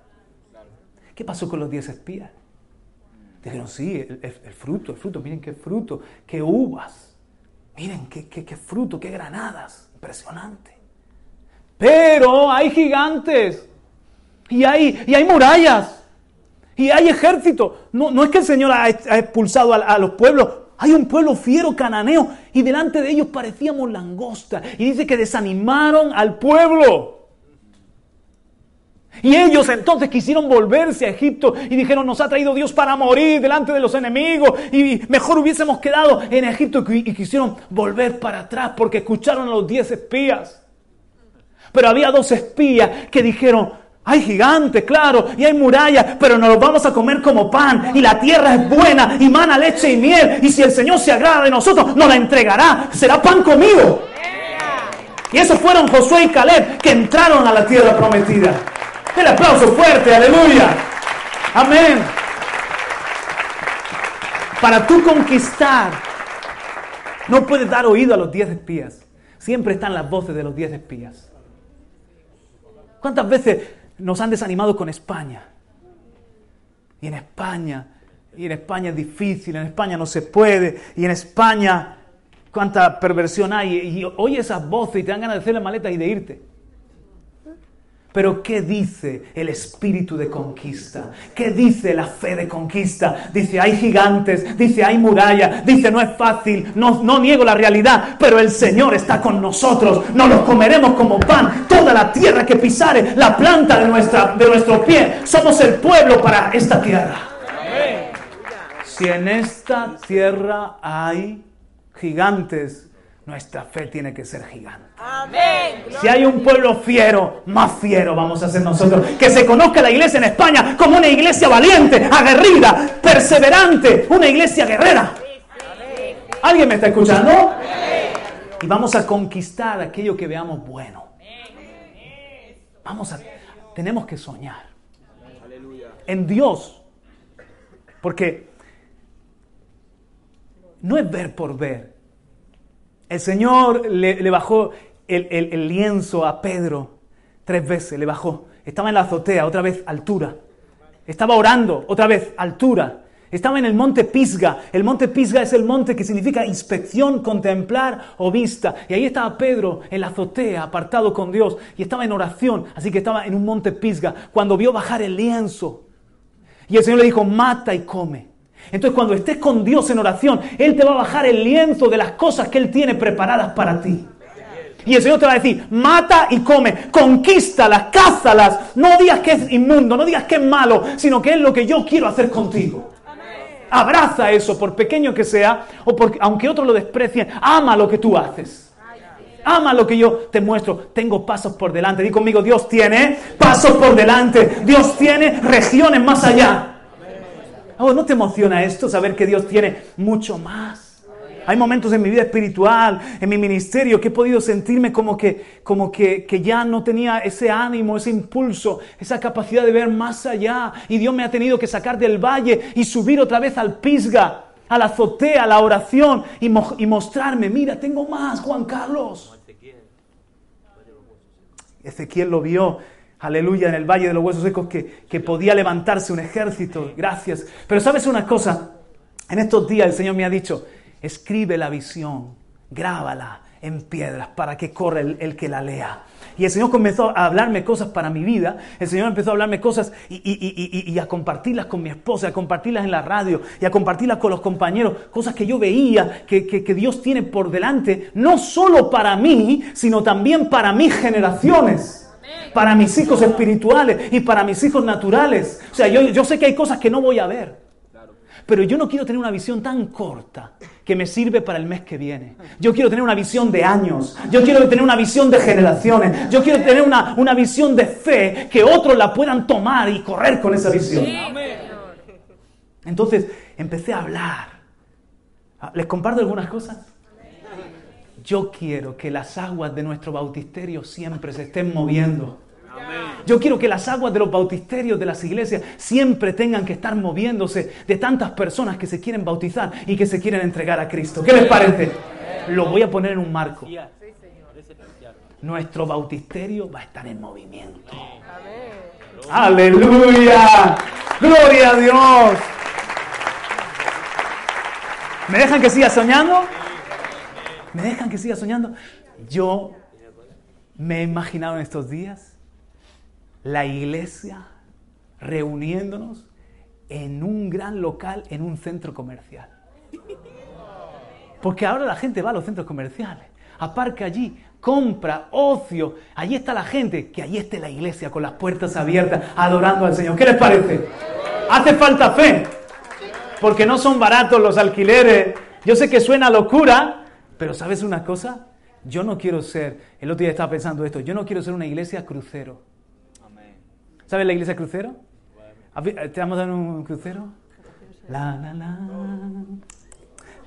¿Qué pasó con los diez espías? Dijeron, sí, el, fruto, el fruto, miren qué fruto, qué uvas, miren qué, qué fruto, qué granadas, impresionante. Pero hay gigantes y hay, y hay murallas y hay ejército. No, no es que el Señor ha, expulsado a, los pueblos, hay un pueblo fiero cananeo y delante de ellos parecíamos langosta. Y dice que desanimaron al pueblo. Y ellos entonces quisieron volverse a Egipto y dijeron, nos ha traído Dios para morir delante de los enemigos y mejor hubiésemos quedado en Egipto y quisieron volver para atrás porque escucharon a los diez espías. Pero había dos espías que dijeron, hay gigantes, claro, y hay murallas, pero nos los vamos a comer como pan. Y la tierra es buena, y mana leche y miel. Y si el Señor se agrada de nosotros, nos la entregará. Será pan comido. Y esos fueron Josué y Caleb que entraron a la tierra prometida. El aplauso fuerte, aleluya. Amén. Para tú conquistar, no puedes dar oído a los diez espías. Siempre están las voces de los diez espías. ¿Cuántas veces nos han desanimado con España? Y en España, y en España es difícil, en España no se puede, y en España cuánta perversión hay, y, y esas voces y te dan ganas de hacer la maleta y de irte. Pero ¿qué dice el espíritu de conquista? ¿Qué dice la fe de conquista? Dice, hay gigantes, dice, hay muralla, dice, no es fácil, no, no niego la realidad, pero el Señor está con nosotros, no los comeremos como pan, toda la tierra que pisare, la planta de, nuestra, de nuestro pie, somos el pueblo para esta tierra. Si en esta tierra hay gigantes, nuestra fe tiene que ser gigante. Si hay un pueblo fiero, más fiero vamos a ser nosotros. Que se conozca la iglesia en España como una iglesia valiente, aguerrida, perseverante, una iglesia guerrera. ¿Alguien me está escuchando? Y vamos a conquistar aquello que veamos bueno. Vamos a, tenemos que soñar en Dios. Porque no es ver por ver, el Señor le, bajó el, lienzo a Pedro tres veces, le bajó. Estaba en la azotea, otra vez altura. Estaba orando, otra vez altura. Estaba en el monte Pisga. El monte Pisga es el monte que significa inspección, contemplar o vista. Y ahí estaba Pedro en la azotea, apartado con Dios. Y estaba en oración. Así que estaba en un monte Pisga. Cuando vio bajar el lienzo. Y el Señor le dijo, mata y come. Entonces cuando estés con Dios en oración, Él te va a bajar el lienzo de las cosas que Él tiene preparadas para ti. Y el Señor te va a decir, mata y come, conquístalas, cázalas, no digas que es inmundo, no digas que es malo, sino que es lo que yo quiero hacer contigo. Abraza eso, por pequeño que sea, o porque, aunque otros lo desprecien, ama lo que tú haces. Ama lo que yo te muestro. Tengo pasos por delante. Di conmigo, Dios tiene pasos por delante. Dios tiene regiones más allá. Oh, ¿no te emociona esto? Saber que Dios tiene mucho más. Hay momentos en mi vida espiritual, en mi ministerio, que he podido sentirme como que, como que, que, ya no tenía ese ánimo, ese impulso, esa capacidad de ver más allá. Y Dios me ha tenido que sacar del valle y subir otra vez al pisga, a la azotea, a la oración y, y mostrarme, mira, tengo más, Juan Carlos. Ezequiel lo vio aleluya, en el Valle de los Huesos Secos, que, que podía levantarse un ejército. Gracias. Pero sabes una cosa, en estos días el Señor me ha dicho, escribe la visión, grábala en piedras para que corra el, que la lea. Y el Señor comenzó a hablarme cosas para mi vida. El Señor empezó a hablarme cosas y, a compartirlas con mi esposa, a compartirlas en la radio y a compartirlas con los compañeros. Cosas que yo veía que, que Dios tiene por delante, no solo para mí, sino también para mis generaciones para mis hijos espirituales y para mis hijos naturales. O sea, yo, yo sé que hay cosas que no voy a ver. Pero yo no quiero tener una visión tan corta que me sirve para el mes que viene. Yo quiero tener una visión de años. Yo quiero tener una visión de generaciones. Yo quiero tener una, una visión de fe que otros la puedan tomar y correr con esa visión. Entonces empecé a hablar. Ah, ¿Les comparto algunas cosas? Yo quiero que las aguas de nuestro bautisterio siempre se estén moviendo. Yo quiero que las aguas de los bautisterios de las iglesias siempre tengan que estar moviéndose de tantas personas que se quieren bautizar y que se quieren entregar a Cristo. ¿Qué les parece? Lo voy a poner en un marco. Nuestro bautisterio va a estar en movimiento. Aleluya. Gloria a Dios. ¿Me dejan que siga soñando? ¿Me dejan que siga soñando? Yo me he imaginado en estos días la iglesia reuniéndonos en un gran local, en un centro comercial. Porque ahora la gente va a los centros comerciales, aparca allí, compra, ocio. Allí está la gente, que allí esté la iglesia con las puertas abiertas, adorando al Señor. ¿Qué les parece? Hace falta fe, porque no son baratos los alquileres. Yo sé que suena locura, pero ¿sabes una cosa? Yo no quiero ser, el otro día estaba pensando esto, yo no quiero ser una iglesia crucero. ¿Sabes la iglesia crucero? ¿Te vamos a dar un crucero? La, la, la.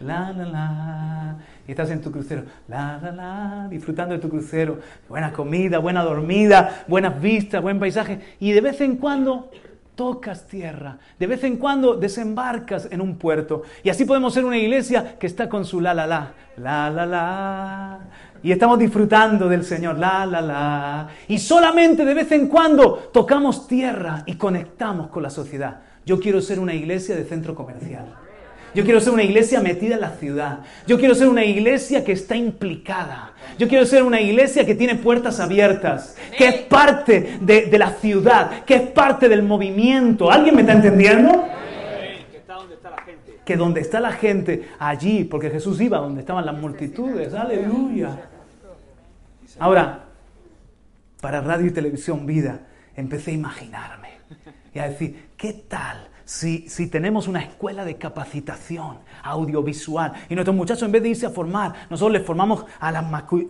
La, la, la. Y estás en tu crucero. La, la, la. Disfrutando de tu crucero. Buena comida, buena dormida, buenas vistas, buen paisaje. Y de vez en cuando tocas tierra. De vez en cuando desembarcas en un puerto. Y así podemos ser una iglesia que está con su la, la, la. La, la, la. Y estamos disfrutando del Señor, la, la, la. Y solamente de vez en cuando tocamos tierra y conectamos con la sociedad. Yo quiero ser una iglesia de centro comercial. Yo quiero ser una iglesia metida en la ciudad. Yo quiero ser una iglesia que está implicada. Yo quiero ser una iglesia que tiene puertas abiertas, que es parte de, de la ciudad, que es parte del movimiento. ¿Alguien me está entendiendo? Que donde está la gente, allí, porque Jesús iba donde estaban las multitudes. Aleluya. Ahora, para radio y televisión vida, empecé a imaginarme y a decir, ¿qué tal si, tenemos una escuela de capacitación audiovisual y nuestros muchachos en vez de irse a formar, nosotros les formamos a las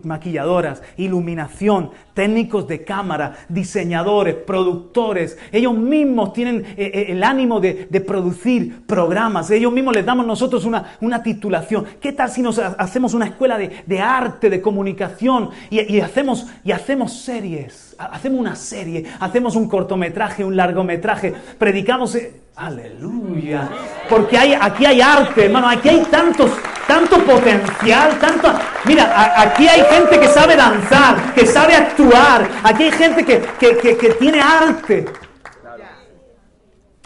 maquilladoras, iluminación, técnicos de cámara, diseñadores, productores, ellos mismos tienen eh, eh, el ánimo de, producir programas, ellos mismos les damos nosotros una, titulación. ¿Qué tal si nos hacemos una escuela de, arte, de comunicación y, hacemos, y hacemos series? Hacemos una serie, hacemos un cortometraje, un largometraje, predicamos... Aleluya. Porque hay, aquí hay arte, hermano. Aquí hay tantos, tanto potencial, tanto... Mira, aquí hay gente que sabe danzar, que sabe actuar. Aquí hay gente que, que tiene arte.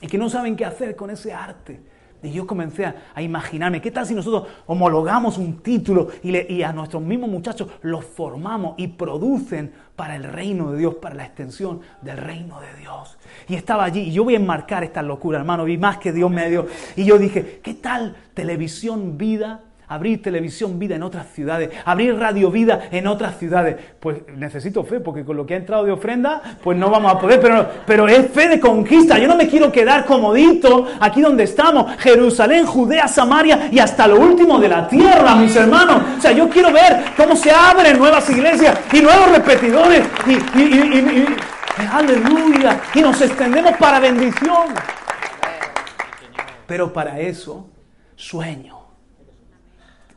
Y que no saben qué hacer con ese arte. Y yo comencé a, imaginarme, ¿qué tal si nosotros homologamos un título y, a nuestros mismos muchachos los formamos y producen para el reino de Dios, para la extensión del reino de Dios? Y estaba allí, y yo voy a enmarcar esta locura, hermano, vi más que Dios me dio. Y yo dije, ¿qué tal televisión vida abrir televisión vida en otras ciudades, abrir radio vida en otras ciudades. Pues necesito fe, porque con lo que ha entrado de ofrenda, pues no vamos a poder, pero, pero es fe de conquista. Yo no me quiero quedar comodito aquí donde estamos, Jerusalén, Judea, Samaria y hasta lo último de la tierra, mis hermanos. O sea, yo quiero ver cómo se abren nuevas iglesias y nuevos repetidores y, aleluya, y nos extendemos para bendición. Pero para eso, sueño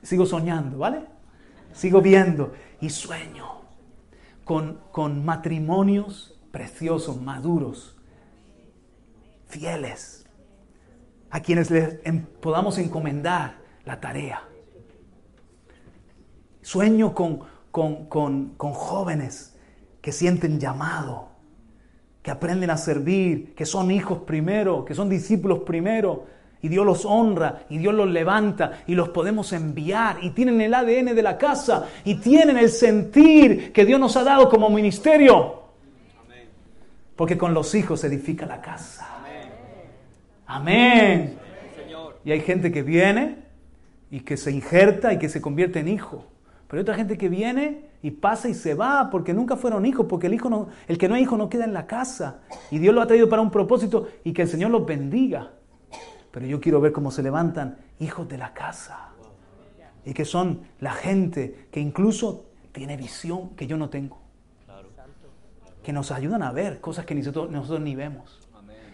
sigo soñando, ¿vale? Sigo viendo y sueño con, con matrimonios preciosos, maduros, fieles, a quienes les podamos encomendar la tarea. Sueño con, con, con, con jóvenes que sienten llamado, que aprenden a servir, que son hijos primero, que son discípulos primero, y Dios los honra y Dios los levanta y los podemos enviar y tienen el ADN de la casa y tienen el sentir que Dios nos ha dado como ministerio. Porque con los hijos se edifica la casa. Amén. Y hay gente que viene y que se injerta y que se convierte en hijo. Pero hay otra gente que viene y pasa y se va porque nunca fueron hijos, porque el, hijo no, el que no es hijo no queda en la casa. Y Dios lo ha traído para un propósito y que el Señor los bendiga. Pero yo quiero ver cómo se levantan hijos de la casa. Y que son la gente que incluso tiene visión que yo no tengo. Que nos ayudan a ver cosas que nosotros, ni vemos.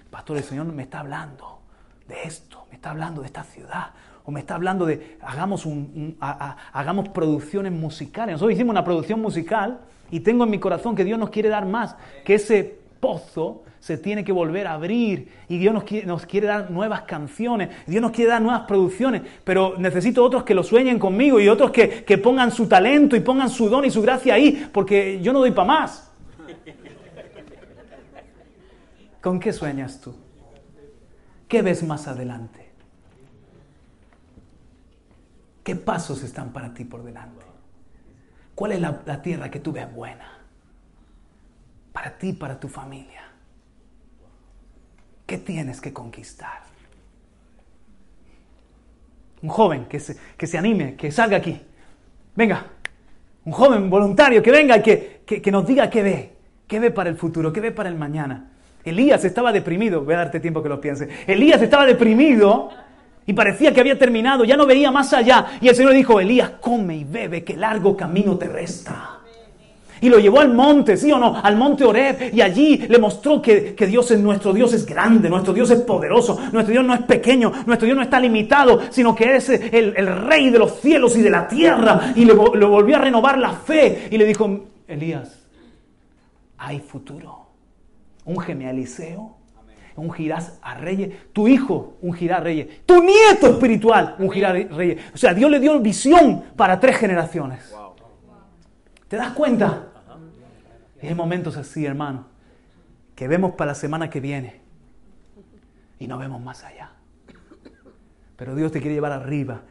Pastor, el Señor me está hablando. de esto, me está hablando de esta ciudad, o me está hablando de hagamos, un, hagamos producciones musicales. Nosotros hicimos una producción musical y tengo en mi corazón que Dios nos quiere dar más, que ese pozo se tiene que volver a abrir y Dios nos quiere, nos quiere, dar nuevas canciones, Dios nos quiere dar nuevas producciones, pero necesito otros que lo sueñen conmigo y otros que, que pongan su talento y pongan su don y su gracia ahí, porque yo no doy para más. ¿Con qué sueñas tú? ¿Qué ves más adelante? ¿Qué pasos están para ti por delante? ¿Cuál es la, la tierra que tú ves buena? Para ti, para tu familia. ¿Qué tienes que conquistar? Un joven que se, que se anime, que salga aquí. Venga, un joven voluntario que venga y que, que, nos diga qué ve, qué ve para el futuro, qué ve para el mañana. Elías estaba deprimido, voy a darte tiempo que lo piense. Elías estaba deprimido y parecía que había terminado, ya no veía más allá. Y el Señor dijo, Elías, come y bebe, que largo camino te resta. Y lo llevó al monte, ¿sí o no? Al monte Oreb. Y allí le mostró que, Dios es nuestro Dios es grande, nuestro Dios es poderoso, nuestro Dios no es pequeño, nuestro Dios no está limitado, sino que es el, rey de los cielos y de la tierra. Y le, le volvió a renovar la fe. Y le dijo, Elías, hay futuro. Un a Eliseo, ungirás a reyes, tu hijo ungirá a reyes, tu nieto espiritual ungirá a reyes. O sea, Dios le dio visión para tres generaciones. ¿Te das cuenta? Y hay momentos así, hermano, que vemos para la semana que viene y no vemos más allá. Pero Dios te quiere llevar arriba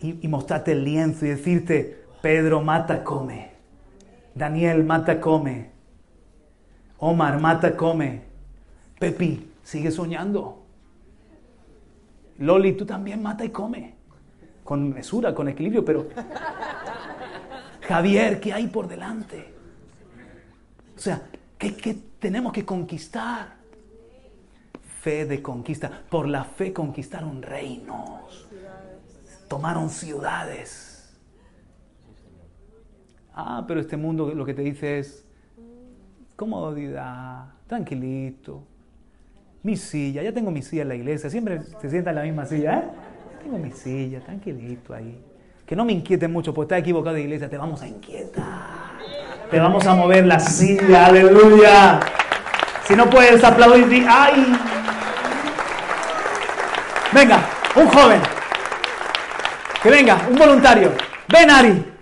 y, mostrarte el lienzo y decirte, Pedro, mata, come. Daniel, mata, come. Omar, mata, come. Pepi, sigue soñando. Loli, tú también mata y come. Con mesura, con equilibrio, pero... Javier, ¿qué hay por delante? O sea, ¿qué, tenemos que conquistar? Fe de conquista. Por la fe conquistaron reinos. Tomaron ciudades. Ah, pero este mundo lo que te dice es comodidad, tranquilito. Mi silla, ya tengo mi silla en la iglesia, siempre se sienta en la misma silla, ¿eh? Tengo mi silla, tranquilito ahí. Que no me inquiete mucho, porque está equivocado de iglesia, te vamos a inquietar. Te vamos a mover la silla, aleluya. Si no puedes aplaudir, ¡ay! Venga, un joven. Que venga, un voluntario. Ven, Ari.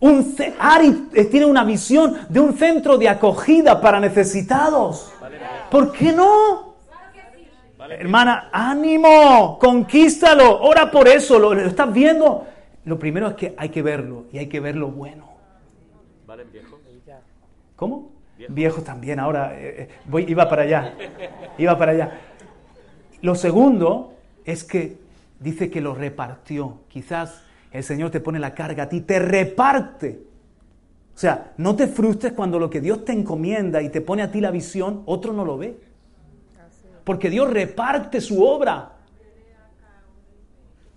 Un, Ari tiene una visión de un centro de acogida para necesitados. ¿Por qué no? Hermana, ánimo, conquístalo, ora por eso, lo, estás viendo. Lo primero es que hay que verlo y hay que verlo bueno. ¿Vale, viejo? ¿Cómo? Viejo, también, ahora eh, eh, voy, iba para allá, iba para allá. Lo segundo es que dice que lo repartió. Quizás el Señor te pone la carga a ti, te reparte. O sea, no te frustres cuando lo que Dios te encomienda y te pone a ti la visión, otro no lo ve. Porque Dios reparte su obra.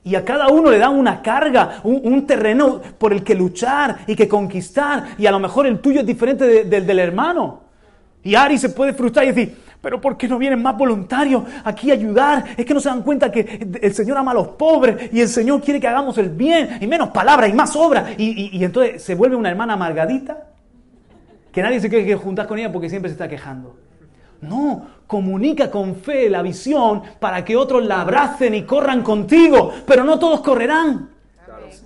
Y a cada uno le da una carga, un, terreno por el que luchar y que conquistar. Y a lo mejor el tuyo es diferente del del hermano. Y Ari se puede frustrar y decir, pero ¿por qué no vienen más voluntarios aquí a ayudar? Es que no se dan cuenta que el Señor ama a los pobres y el Señor quiere que hagamos el bien y menos palabras y más obra. Y, entonces se vuelve una hermana amargadita que nadie se quiere juntar con ella porque siempre se está quejando. No, comunica con fe la visión para que otros la abracen y corran contigo, pero no todos correrán,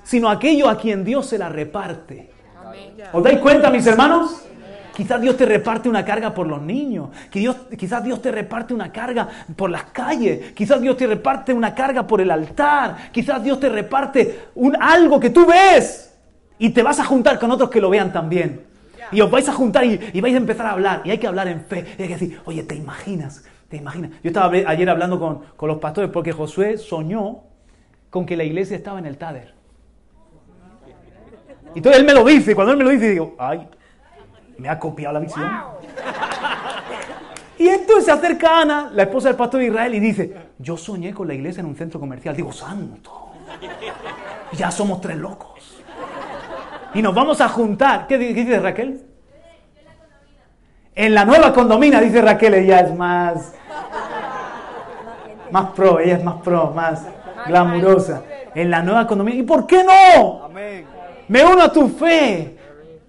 sino aquellos a quien Dios se la reparte. ¿Os dais cuenta, mis hermanos? Quizás Dios te reparte una carga por los niños. quizás Dios te reparte una carga por las calles. Quizás Dios te reparte una carga por el altar. Quizás Dios te reparte un, algo que tú ves. Y te vas a juntar con otros que lo vean también. Y os vais a juntar y, vais a empezar a hablar. Y hay que hablar en fe. Y hay que decir, oye, ¿te imaginas? ¿Te imaginas? Yo estaba ayer hablando con, con los pastores porque Josué soñó con que la iglesia estaba en el Tader. Y entonces él me lo dice. Y cuando él me lo dice, digo, ay, me ha copiado la visión. Y entonces se acerca Ana, la esposa del pastor de Israel, y dice, yo soñé con la iglesia en un centro comercial. Digo, santo, ya somos tres locos. Y nos vamos a juntar. ¿Qué, dice Raquel? En la nueva condomina, dice Raquel, ella es más... Más pro, ella es más pro, más glamurosa. En la nueva economía. ¿Y por qué no? Me uno a tu fe.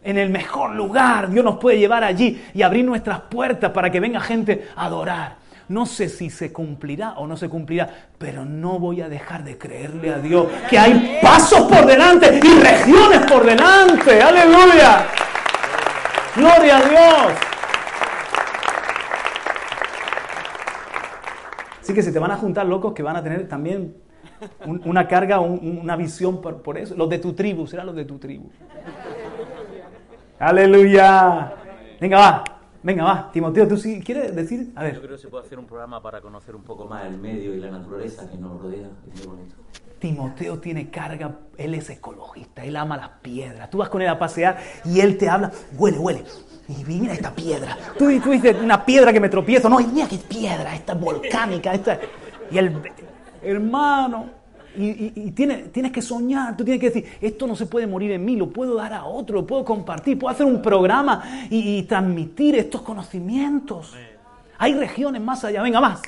En el mejor lugar. Dios nos puede llevar allí y abrir nuestras puertas para que venga gente a adorar. No sé si se cumplirá o no se cumplirá, pero no voy a dejar de creerle a Dios que hay pasos por delante y regiones por delante. Aleluya. Gloria a Dios. Así que se te van a juntar locos que van a tener también una carga, una visión por, eso. Los de tu tribu, serán los de tu tribu. Aleluya. Venga, va. Venga, va. Timoteo, ¿tú sí quieres decir? A ver. Yo creo que se puede hacer un programa para conocer un poco más el medio y la naturaleza que nos rodea. Es muy bonito. Timoteo tiene carga, él es ecologista, él ama las piedras. Tú vas con él a pasear y él te habla, huele, huele. Y mira esta piedra. Tú, tú dices, una piedra que me tropiezo. No, y mira qué piedra, esta volcánica. Esta... Y el hermano, y, tienes, tienes, que soñar, tú tienes que decir, esto no se puede morir en mí, lo puedo dar a otro, lo puedo compartir, puedo hacer un programa y, transmitir estos conocimientos. Hay regiones más allá, venga más.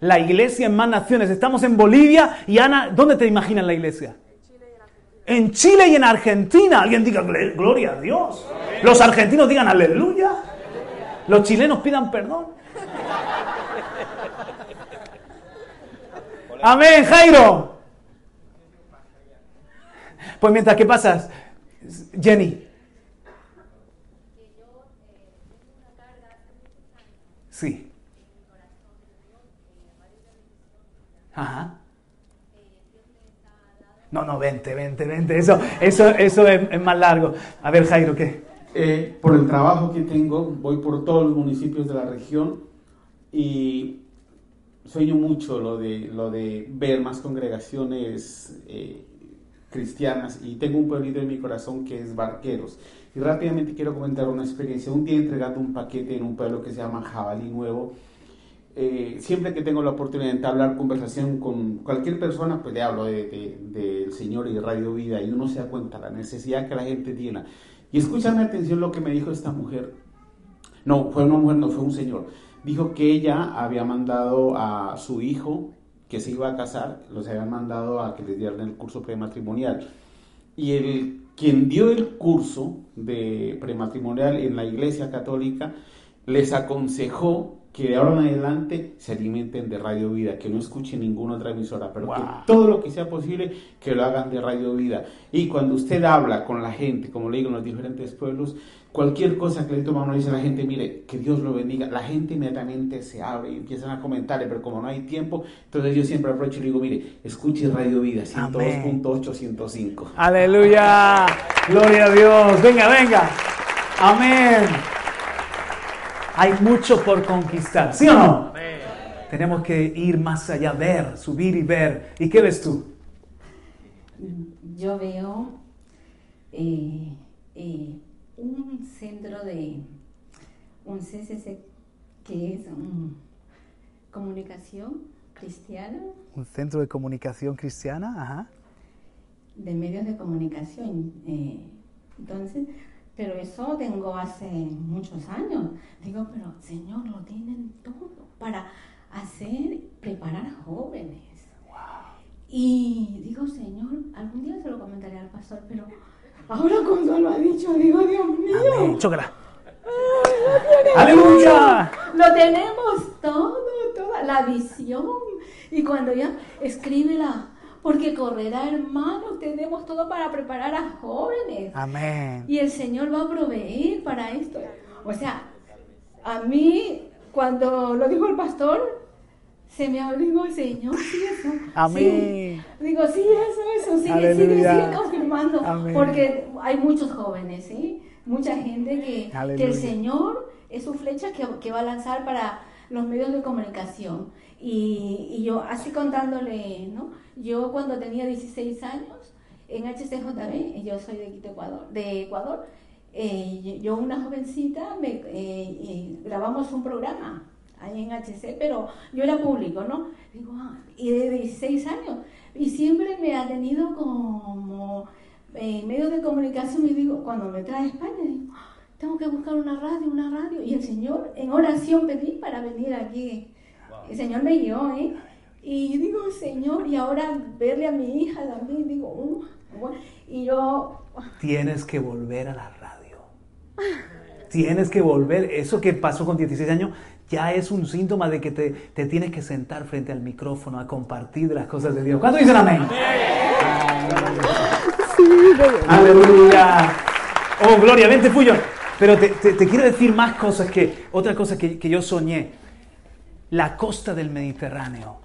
La iglesia en más naciones. Estamos en Bolivia y Ana, ¿dónde te imaginas la iglesia? En Chile y en Argentina. Alguien diga gloria a Dios. Los argentinos digan aleluya. Los chilenos pidan perdón. Amén, Jairo. Pues mientras que pasas, Jenny. Sí. Ajá. No, no, vente, vente, vente. Eso, eso, eso es, más largo. A ver, Jairo, ¿qué? Eh, por el trabajo que tengo, voy por todos los municipios de la región y sueño mucho lo de, lo de ver más congregaciones eh, cristianas y tengo un pueblito en mi corazón que es Barqueros. Y rápidamente quiero comentar una experiencia. Un día entregando un paquete en un pueblo que se llama Jabalí Nuevo eh, siempre que tengo la oportunidad de entablar conversación con cualquier persona, pues le hablo del de, Señor y de Radio Vida y uno se da cuenta la necesidad que la gente tiene. Y escúchame atención lo que me dijo esta mujer. No, fue una mujer, no fue un señor. Dijo que ella había mandado a su hijo que se iba a casar, los habían mandado a que les dieran el curso prematrimonial. Y el quien dio el curso de prematrimonial en la iglesia católica les aconsejó que de ahora en adelante se alimenten de Radio Vida, que no escuchen ninguna otra emisora, pero que todo lo que sea posible que lo hagan de Radio Vida. Y cuando usted habla con la gente, como le digo en los diferentes pueblos, cualquier cosa que le toma uno dice a la gente, mire, que Dios lo bendiga, la gente inmediatamente se abre y empiezan a comentarle, pero como no hay tiempo, entonces yo siempre aprovecho y le digo, mire, escuche Radio Vida, 102.8, 105. Aleluya, gloria a Dios, venga, venga, amén. Hay mucho por conquistar, ¿sí o no? Tenemos que ir más allá, ver, subir y ver. ¿Y qué ves tú? Yo veo eh, eh, un centro de, un CCC que es comunicación cristiana. Un centro de comunicación cristiana, ajá. De medios de comunicación. Eh, entonces, pero eso tengo hace muchos años. Digo, pero Señor, lo tienen todo para hacer, preparar jóvenes. Y digo, Señor, algún día se lo comentaré al pastor, pero ahora cuando lo ha dicho, digo, Dios mío. ¡Aleluya! Lo tenemos todo, toda la visión. Y cuando ya escribe la, porque correrá, hermano, tenemos todo para preparar a jóvenes. Amén. Y el Señor va a proveer para esto. O sea, a mí, cuando lo dijo el pastor, se me digo, Señor, sí, eso. Amén. Digo, sí, eso, eso, sigue, sigue, sigue confirmando. Porque hay muchos jóvenes, ¿sí? Mucha gente que, que el Señor es su flecha que, que va a lanzar para los medios de comunicación. Y, y, yo así contándole, ¿no? Yo cuando tenía 16 años, en HCJB, yo soy de Ecuador, de Ecuador, eh, yo una jovencita, me, eh, eh, grabamos un programa ahí en HC, pero yo era público, ¿no? Digo, ah, y de 16 años, y siempre me ha tenido como en medios de comunicación, y digo, cuando me trae a España, digo, tengo que buscar una radio, una radio. Y el Señor, en oración pedí para venir aquí. El Señor me guió, ¿eh? Y yo digo, Señor, y ahora verle a mi hija también, digo, uh, y yo... Tienes que volver a la radio. Tienes que volver. Eso que pasó con 16 años ya es un síntoma de que te, te tienes que sentar frente al micrófono a compartir las cosas de Dios. ¿Cuánto dicen amén? Aleluya. Oh, gloria, vente, Fuyo. Pero te, te, quiero decir más cosas que, otra cosa que, que yo soñé. La costa del Mediterráneo.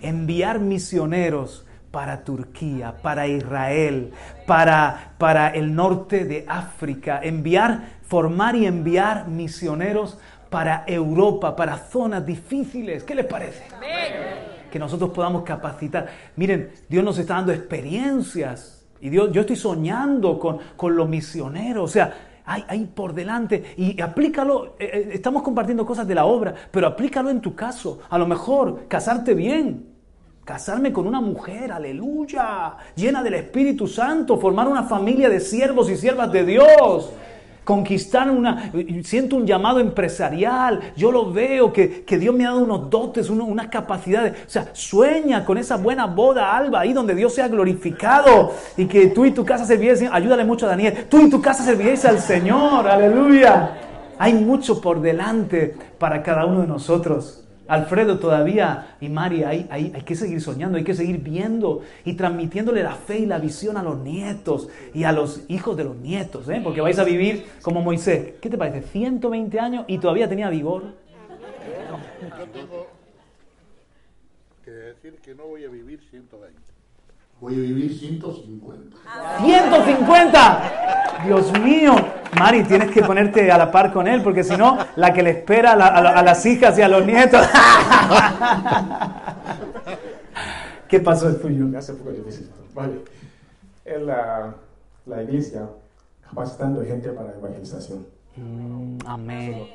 Enviar misioneros para Turquía, para Israel, para, para el norte de África. Enviar, formar y enviar misioneros para Europa, para zonas difíciles. ¿Qué les parece? Que nosotros podamos capacitar. Miren, Dios nos está dando experiencias. Y Dios, yo estoy soñando con, con los misioneros. O sea, hay, por delante. Y aplícalo. Eh, eh, estamos compartiendo cosas de la obra, pero aplícalo en tu caso. A lo mejor casarte bien. Casarme con una mujer, aleluya, llena del Espíritu Santo, formar una familia de siervos y siervas de Dios conquistar una, siento un llamado empresarial, yo lo veo, que, Dios me ha dado unos dotes, unas capacidades, o sea, sueña con esa buena boda alba, ahí donde Dios sea glorificado y que tú y tu casa serviréis, ayúdale mucho a Daniel, tú y tu casa serviréis al Señor, aleluya. Hay mucho por delante para cada uno de nosotros. Alfredo todavía y María, hay, hay, que seguir soñando, hay que seguir viendo y transmitiéndole la fe y la visión a los nietos y a los hijos de los nietos, ¿eh? porque vais a vivir como Moisés. ¿Qué te parece? 120 años y todavía tenía vigor. Yo tengo que decir que no voy a vivir 120. Voy a vivir 150. ¡150! Dios mío. Mari, tienes que ponerte a la par con él, porque si no, la que le espera a, las hijas y a los nietos. ¿Qué pasó el tuyo? Hace poco difícil. Vale. En la, la iglesia, capacitando gente para evangelización. Mm, amén.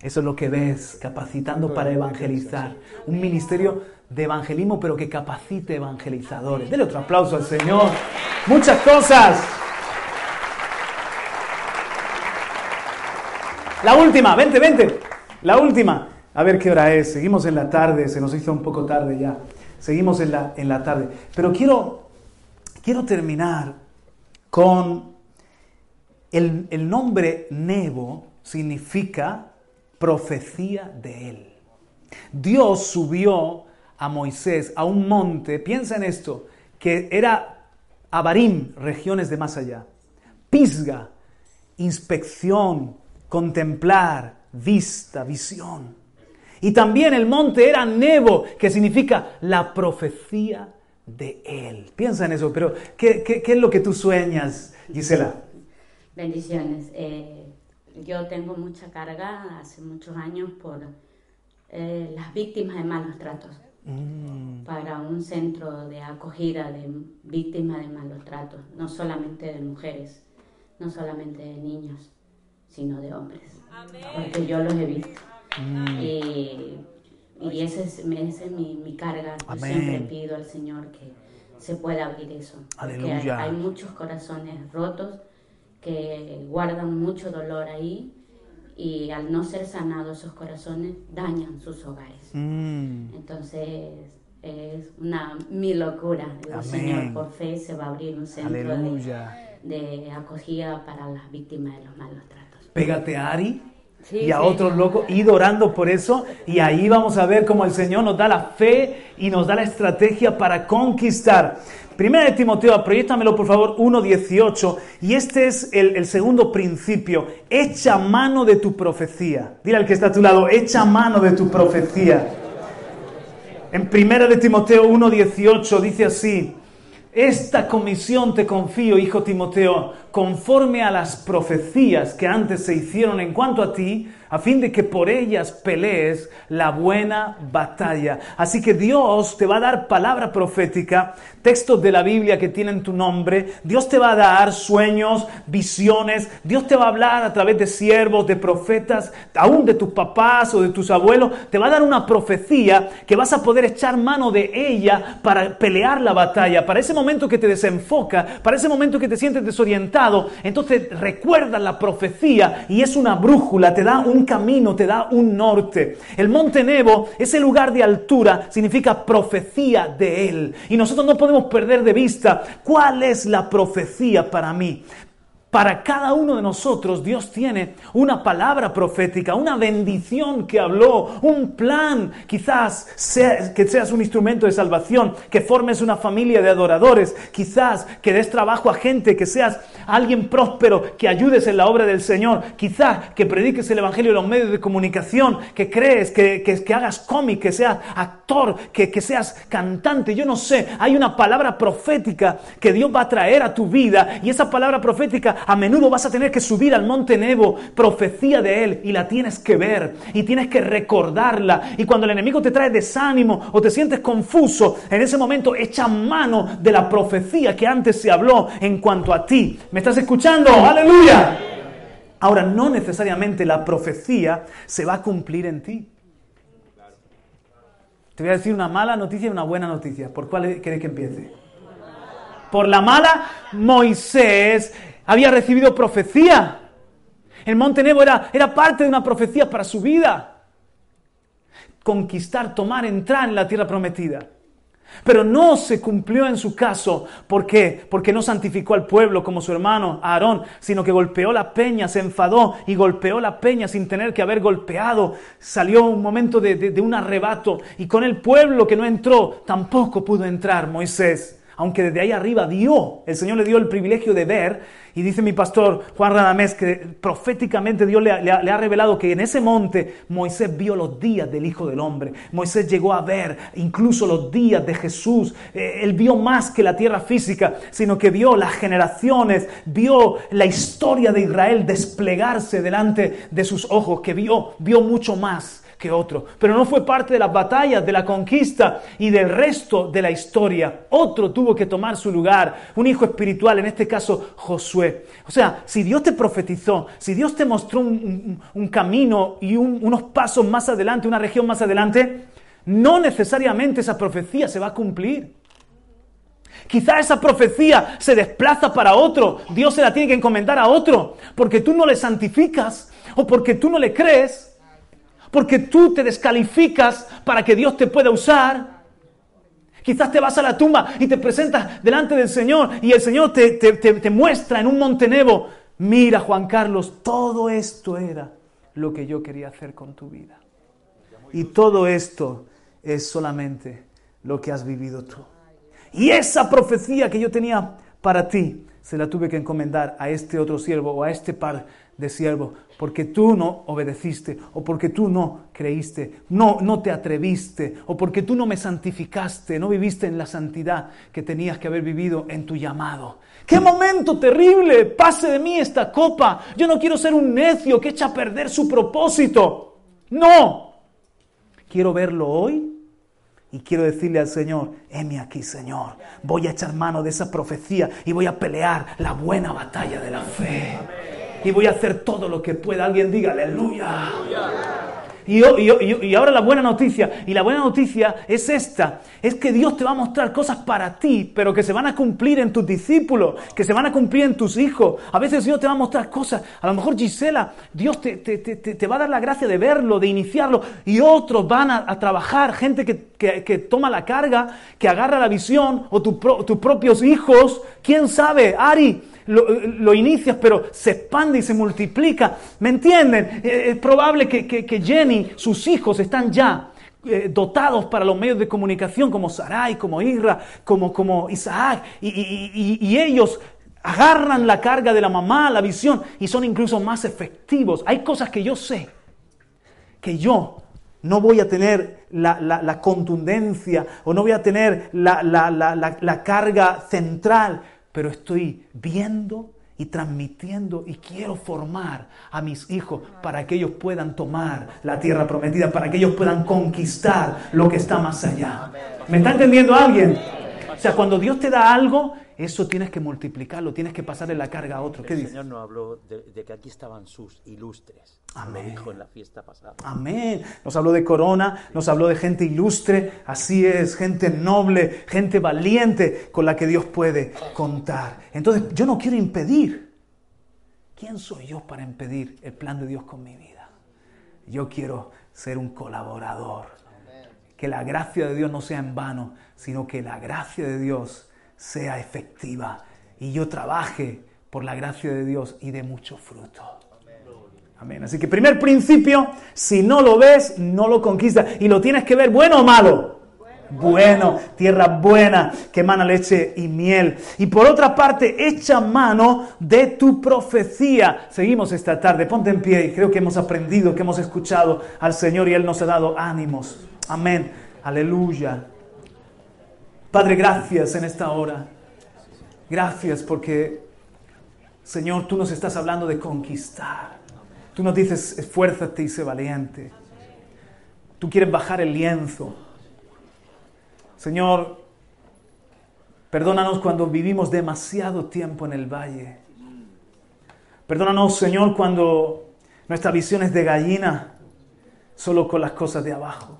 Eso es lo que ves, capacitando para evangelizar. Un ministerio de evangelismo, pero que capacite evangelizadores. Dele otro aplauso al Señor. Muchas cosas. La última, vente, vente. La última. A ver qué hora es. Seguimos en la tarde, se nos hizo un poco tarde ya. Seguimos en la, en la tarde. Pero quiero, quiero terminar con el, el nombre Nebo significa profecía de él. Dios subió a Moisés a un monte, piensa en esto, que era Abarim, regiones de más allá, Pisga, inspección, contemplar, vista, visión. Y también el monte era Nebo, que significa la profecía de él. Piensa en eso, pero ¿qué, es lo que tú sueñas, Gisela? Bendiciones. Eh, yo tengo mucha carga hace muchos años por eh, las víctimas de malos tratos. Mm. para un centro de acogida de víctimas de malos tratos, no solamente de mujeres, no solamente de niños, sino de hombres, porque yo los he visto. Mm. Y, y esa es, es mi, mi, carga. Yo siempre pido al Señor que se pueda abrir eso. Porque hay, hay muchos corazones rotos que guardan mucho dolor ahí y al no ser sanados esos corazones dañan sus hogares. Mm. Entonces es una mi locura. El Señor, por fe se va a abrir un centro de, acogida para las víctimas de los malos tratos. Pégate a Ari. y a otros locos, id orando por eso y ahí vamos a ver cómo el Señor nos da la fe y nos da la estrategia para conquistar. Primera de Timoteo, proyectamelo por favor, 1.18. Y este es el, segundo principio. Echa mano de tu profecía. Dile al que está a tu lado, echa mano de tu profecía. En Primera de Timoteo 1.18 dice así. Esta comisión te confío, hijo Timoteo, conforme a las profecías que antes se hicieron en cuanto a ti, a fin de que por ellas pelees la buena batalla. Así que Dios te va a dar palabra profética, textos de la Biblia que tienen tu nombre, Dios te va a dar sueños, visiones, Dios te va a hablar a través de siervos, de profetas, aún de tus papás o de tus abuelos, te va a dar una profecía que vas a poder echar mano de ella para pelear la batalla, para ese momento que te desenfoca, para ese momento que te sientes desorientado entonces recuerda la profecía y es una brújula, te da un camino, te da un norte. El monte Nebo, ese lugar de altura, significa profecía de Él. Y nosotros no podemos perder de vista cuál es la profecía para mí. Para cada uno de nosotros Dios tiene una palabra profética, una bendición que habló, un plan. Quizás que seas un instrumento de salvación, que formes una familia de adoradores, quizás que des trabajo a gente, que seas alguien próspero, que ayudes en la obra del Señor, quizás que prediques el Evangelio en los medios de comunicación, que crees, que, que, hagas cómic, que seas actor, que, que seas cantante. Yo no sé, hay una palabra profética que Dios va a traer a tu vida y esa palabra profética a menudo vas a tener que subir al monte Nebo, profecía de Él, y la tienes que ver, y tienes que recordarla. Y cuando el enemigo te trae desánimo o te sientes confuso, en ese momento echa mano de la profecía que antes se habló en cuanto a ti. ¿Me estás escuchando? Aleluya. Ahora, no necesariamente la profecía se va a cumplir en ti. Te voy a decir una mala noticia y una buena noticia. ¿Por cuál querés que empiece? Por la mala, Moisés había recibido profecía. El monte Nebo era, era parte de una profecía para su vida. Conquistar, tomar, entrar en la tierra prometida. Pero no se cumplió en su caso. ¿Por qué? Porque no santificó al pueblo como su hermano Aarón, sino que golpeó la peña, se enfadó y golpeó la peña sin tener que haber golpeado. Salió un momento de, de un arrebato y con el pueblo que no entró, tampoco pudo entrar Moisés aunque desde ahí arriba dio, el Señor le dio el privilegio de ver, y dice mi pastor Juan Radamés que proféticamente Dios le, ha revelado que en ese monte Moisés vio los días del Hijo del Hombre, Moisés llegó a ver incluso los días de Jesús, eh, él vio más que la tierra física, sino que vio las generaciones, vio la historia de Israel desplegarse delante de sus ojos, que vio, vio mucho más que otro. Pero no fue parte de las batallas, de la conquista y del resto de la historia. Otro tuvo que tomar su lugar, un hijo espiritual, en este caso Josué. O sea, si Dios te profetizó, si Dios te mostró un, camino y unos pasos más adelante, una región más adelante, no necesariamente esa profecía se va a cumplir. Quizá esa profecía se desplaza para otro, Dios se la tiene que encomendar a otro, porque tú no le santificas o porque tú no le crees porque tú te descalificas para que Dios te pueda usar. Quizás te vas a la tumba y te presentas delante del Señor y el Señor te, te, muestra en un Montenevo, mira Juan Carlos, todo esto era lo que yo quería hacer con tu vida. Y todo esto es solamente lo que has vivido tú. Y esa profecía que yo tenía para ti, se la tuve que encomendar a este otro siervo o a este par de siervo, porque tú no obedeciste, o porque tú no creíste, no, no te atreviste, o porque tú no me santificaste, no viviste en la santidad que tenías que haber vivido en tu llamado. ¡Qué momento terrible! Pase de mí esta copa. Yo no quiero ser un necio que echa a perder su propósito. No. Quiero verlo hoy y quiero decirle al Señor, heme aquí, Señor. Voy a echar mano de esa profecía y voy a pelear la buena batalla de la fe y voy a hacer todo lo que pueda. Alguien diga, aleluya. Y, y, ahora la buena noticia, y la buena noticia es esta, es que Dios te va a mostrar cosas para ti, pero que se van a cumplir en tus discípulos, que se van a cumplir en tus hijos. A veces Dios te va a mostrar cosas, a lo mejor Gisela, Dios te, te, va a dar la gracia de verlo, de iniciarlo, y otros van a, trabajar, gente que, toma la carga, que agarra la visión, o tus propios hijos, quién sabe, Ari, lo, inicias, pero se expande y se multiplica. ¿Me entienden? Eh, es probable que, Jenny, sus hijos están ya eh, dotados para los medios de comunicación como Sarai, como Isra, como, como Isaac, y, ellos agarran la carga de la mamá, la visión, y son incluso más efectivos. Hay cosas que yo sé, que yo no voy a tener la, contundencia o no voy a tener la, la carga central, pero estoy viendo y transmitiendo y quiero formar a mis hijos para que ellos puedan tomar la tierra prometida, para que ellos puedan conquistar lo que está más allá. ¿Me está entendiendo alguien? O sea, cuando Dios te da algo, eso tienes que multiplicarlo, tienes que pasarle la carga a otro. ¿Qué el? Señor nos habló de, que aquí estaban sus ilustres. Amén. dijo en la fiesta pasada. Amén. Nos habló de corona, nos habló de gente ilustre. Así es, gente noble, gente valiente con la que Dios puede contar. Entonces, yo no quiero impedir ¿quién soy yo para impedir el plan de Dios con mi vida? Yo quiero ser un colaborador. Que la gracia de Dios no sea en vano, sino que la gracia de Dios sea efectiva y yo trabaje por la gracia de Dios y de mucho fruto. Amén. Así que primer principio, si no lo ves, no lo conquistas. Y lo tienes que ver bueno o malo. Bueno, tierra buena que emana leche y miel. Y por otra parte, echa mano de tu profecía. Seguimos esta tarde, ponte en pie y creo que hemos aprendido, que hemos escuchado al Señor y Él nos ha dado ánimos. Amén. Aleluya. Padre, gracias en esta hora. Gracias porque, Señor, tú nos estás hablando de conquistar. Tú nos dices, esfuérzate y sé valiente. Tú quieres bajar el lienzo. Señor, perdónanos cuando vivimos demasiado tiempo en el valle. Perdónanos, Señor, cuando nuestra visión es de gallina, solo con las cosas de abajo.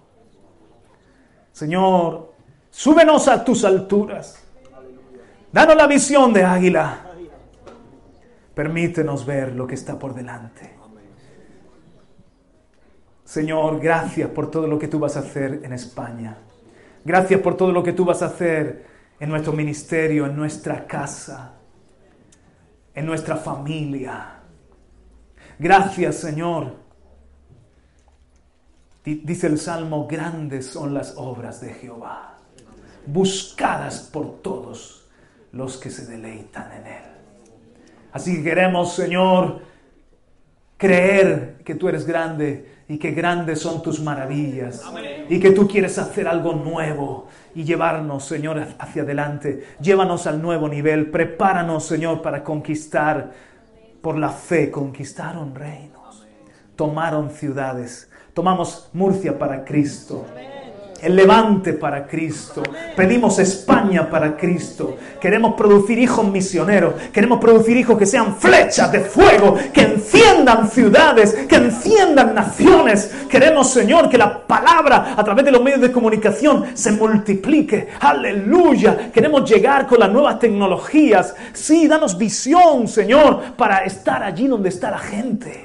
Señor, súbenos a tus alturas. Danos la visión de águila. Permítenos ver lo que está por delante. Señor, gracias por todo lo que tú vas a hacer en España. Gracias por todo lo que tú vas a hacer en nuestro ministerio, en nuestra casa, en nuestra familia. Gracias, Señor. Dice el Salmo, grandes son las obras de Jehová, buscadas por todos los que se deleitan en Él. Así que queremos, Señor, creer que tú eres grande y que grandes son tus maravillas y que tú quieres hacer algo nuevo y llevarnos, Señor, hacia adelante. Llévanos al nuevo nivel, prepáranos, Señor, para conquistar por la fe. Conquistaron reinos, tomaron ciudades, tomamos Murcia para Cristo el levante para Cristo. Pedimos España para Cristo. Queremos producir hijos misioneros. Queremos producir hijos que sean flechas de fuego, que enciendan ciudades, que enciendan naciones. Queremos, Señor, que la palabra a través de los medios de comunicación se multiplique. Aleluya. Queremos llegar con las nuevas tecnologías. Sí, danos visión, Señor, para estar allí donde está la gente.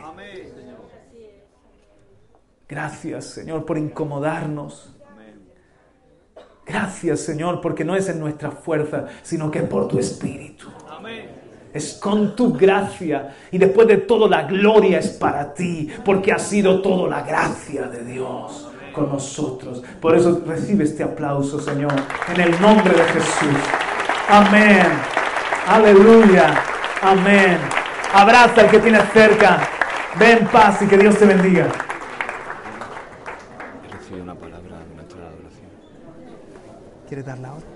Gracias, Señor, por incomodarnos. Gracias, Señor, porque no es en nuestra fuerza, sino que por tu Espíritu. Es con tu gracia. Y después de todo, la gloria es para ti, porque ha sido todo la gracia de Dios con nosotros. Por eso recibe este aplauso, Señor, en el nombre de Jesús. Amén. Aleluya. Amén. Abraza al que tienes cerca. Ven paz y que Dios te bendiga. ¿Quieres darla ahora?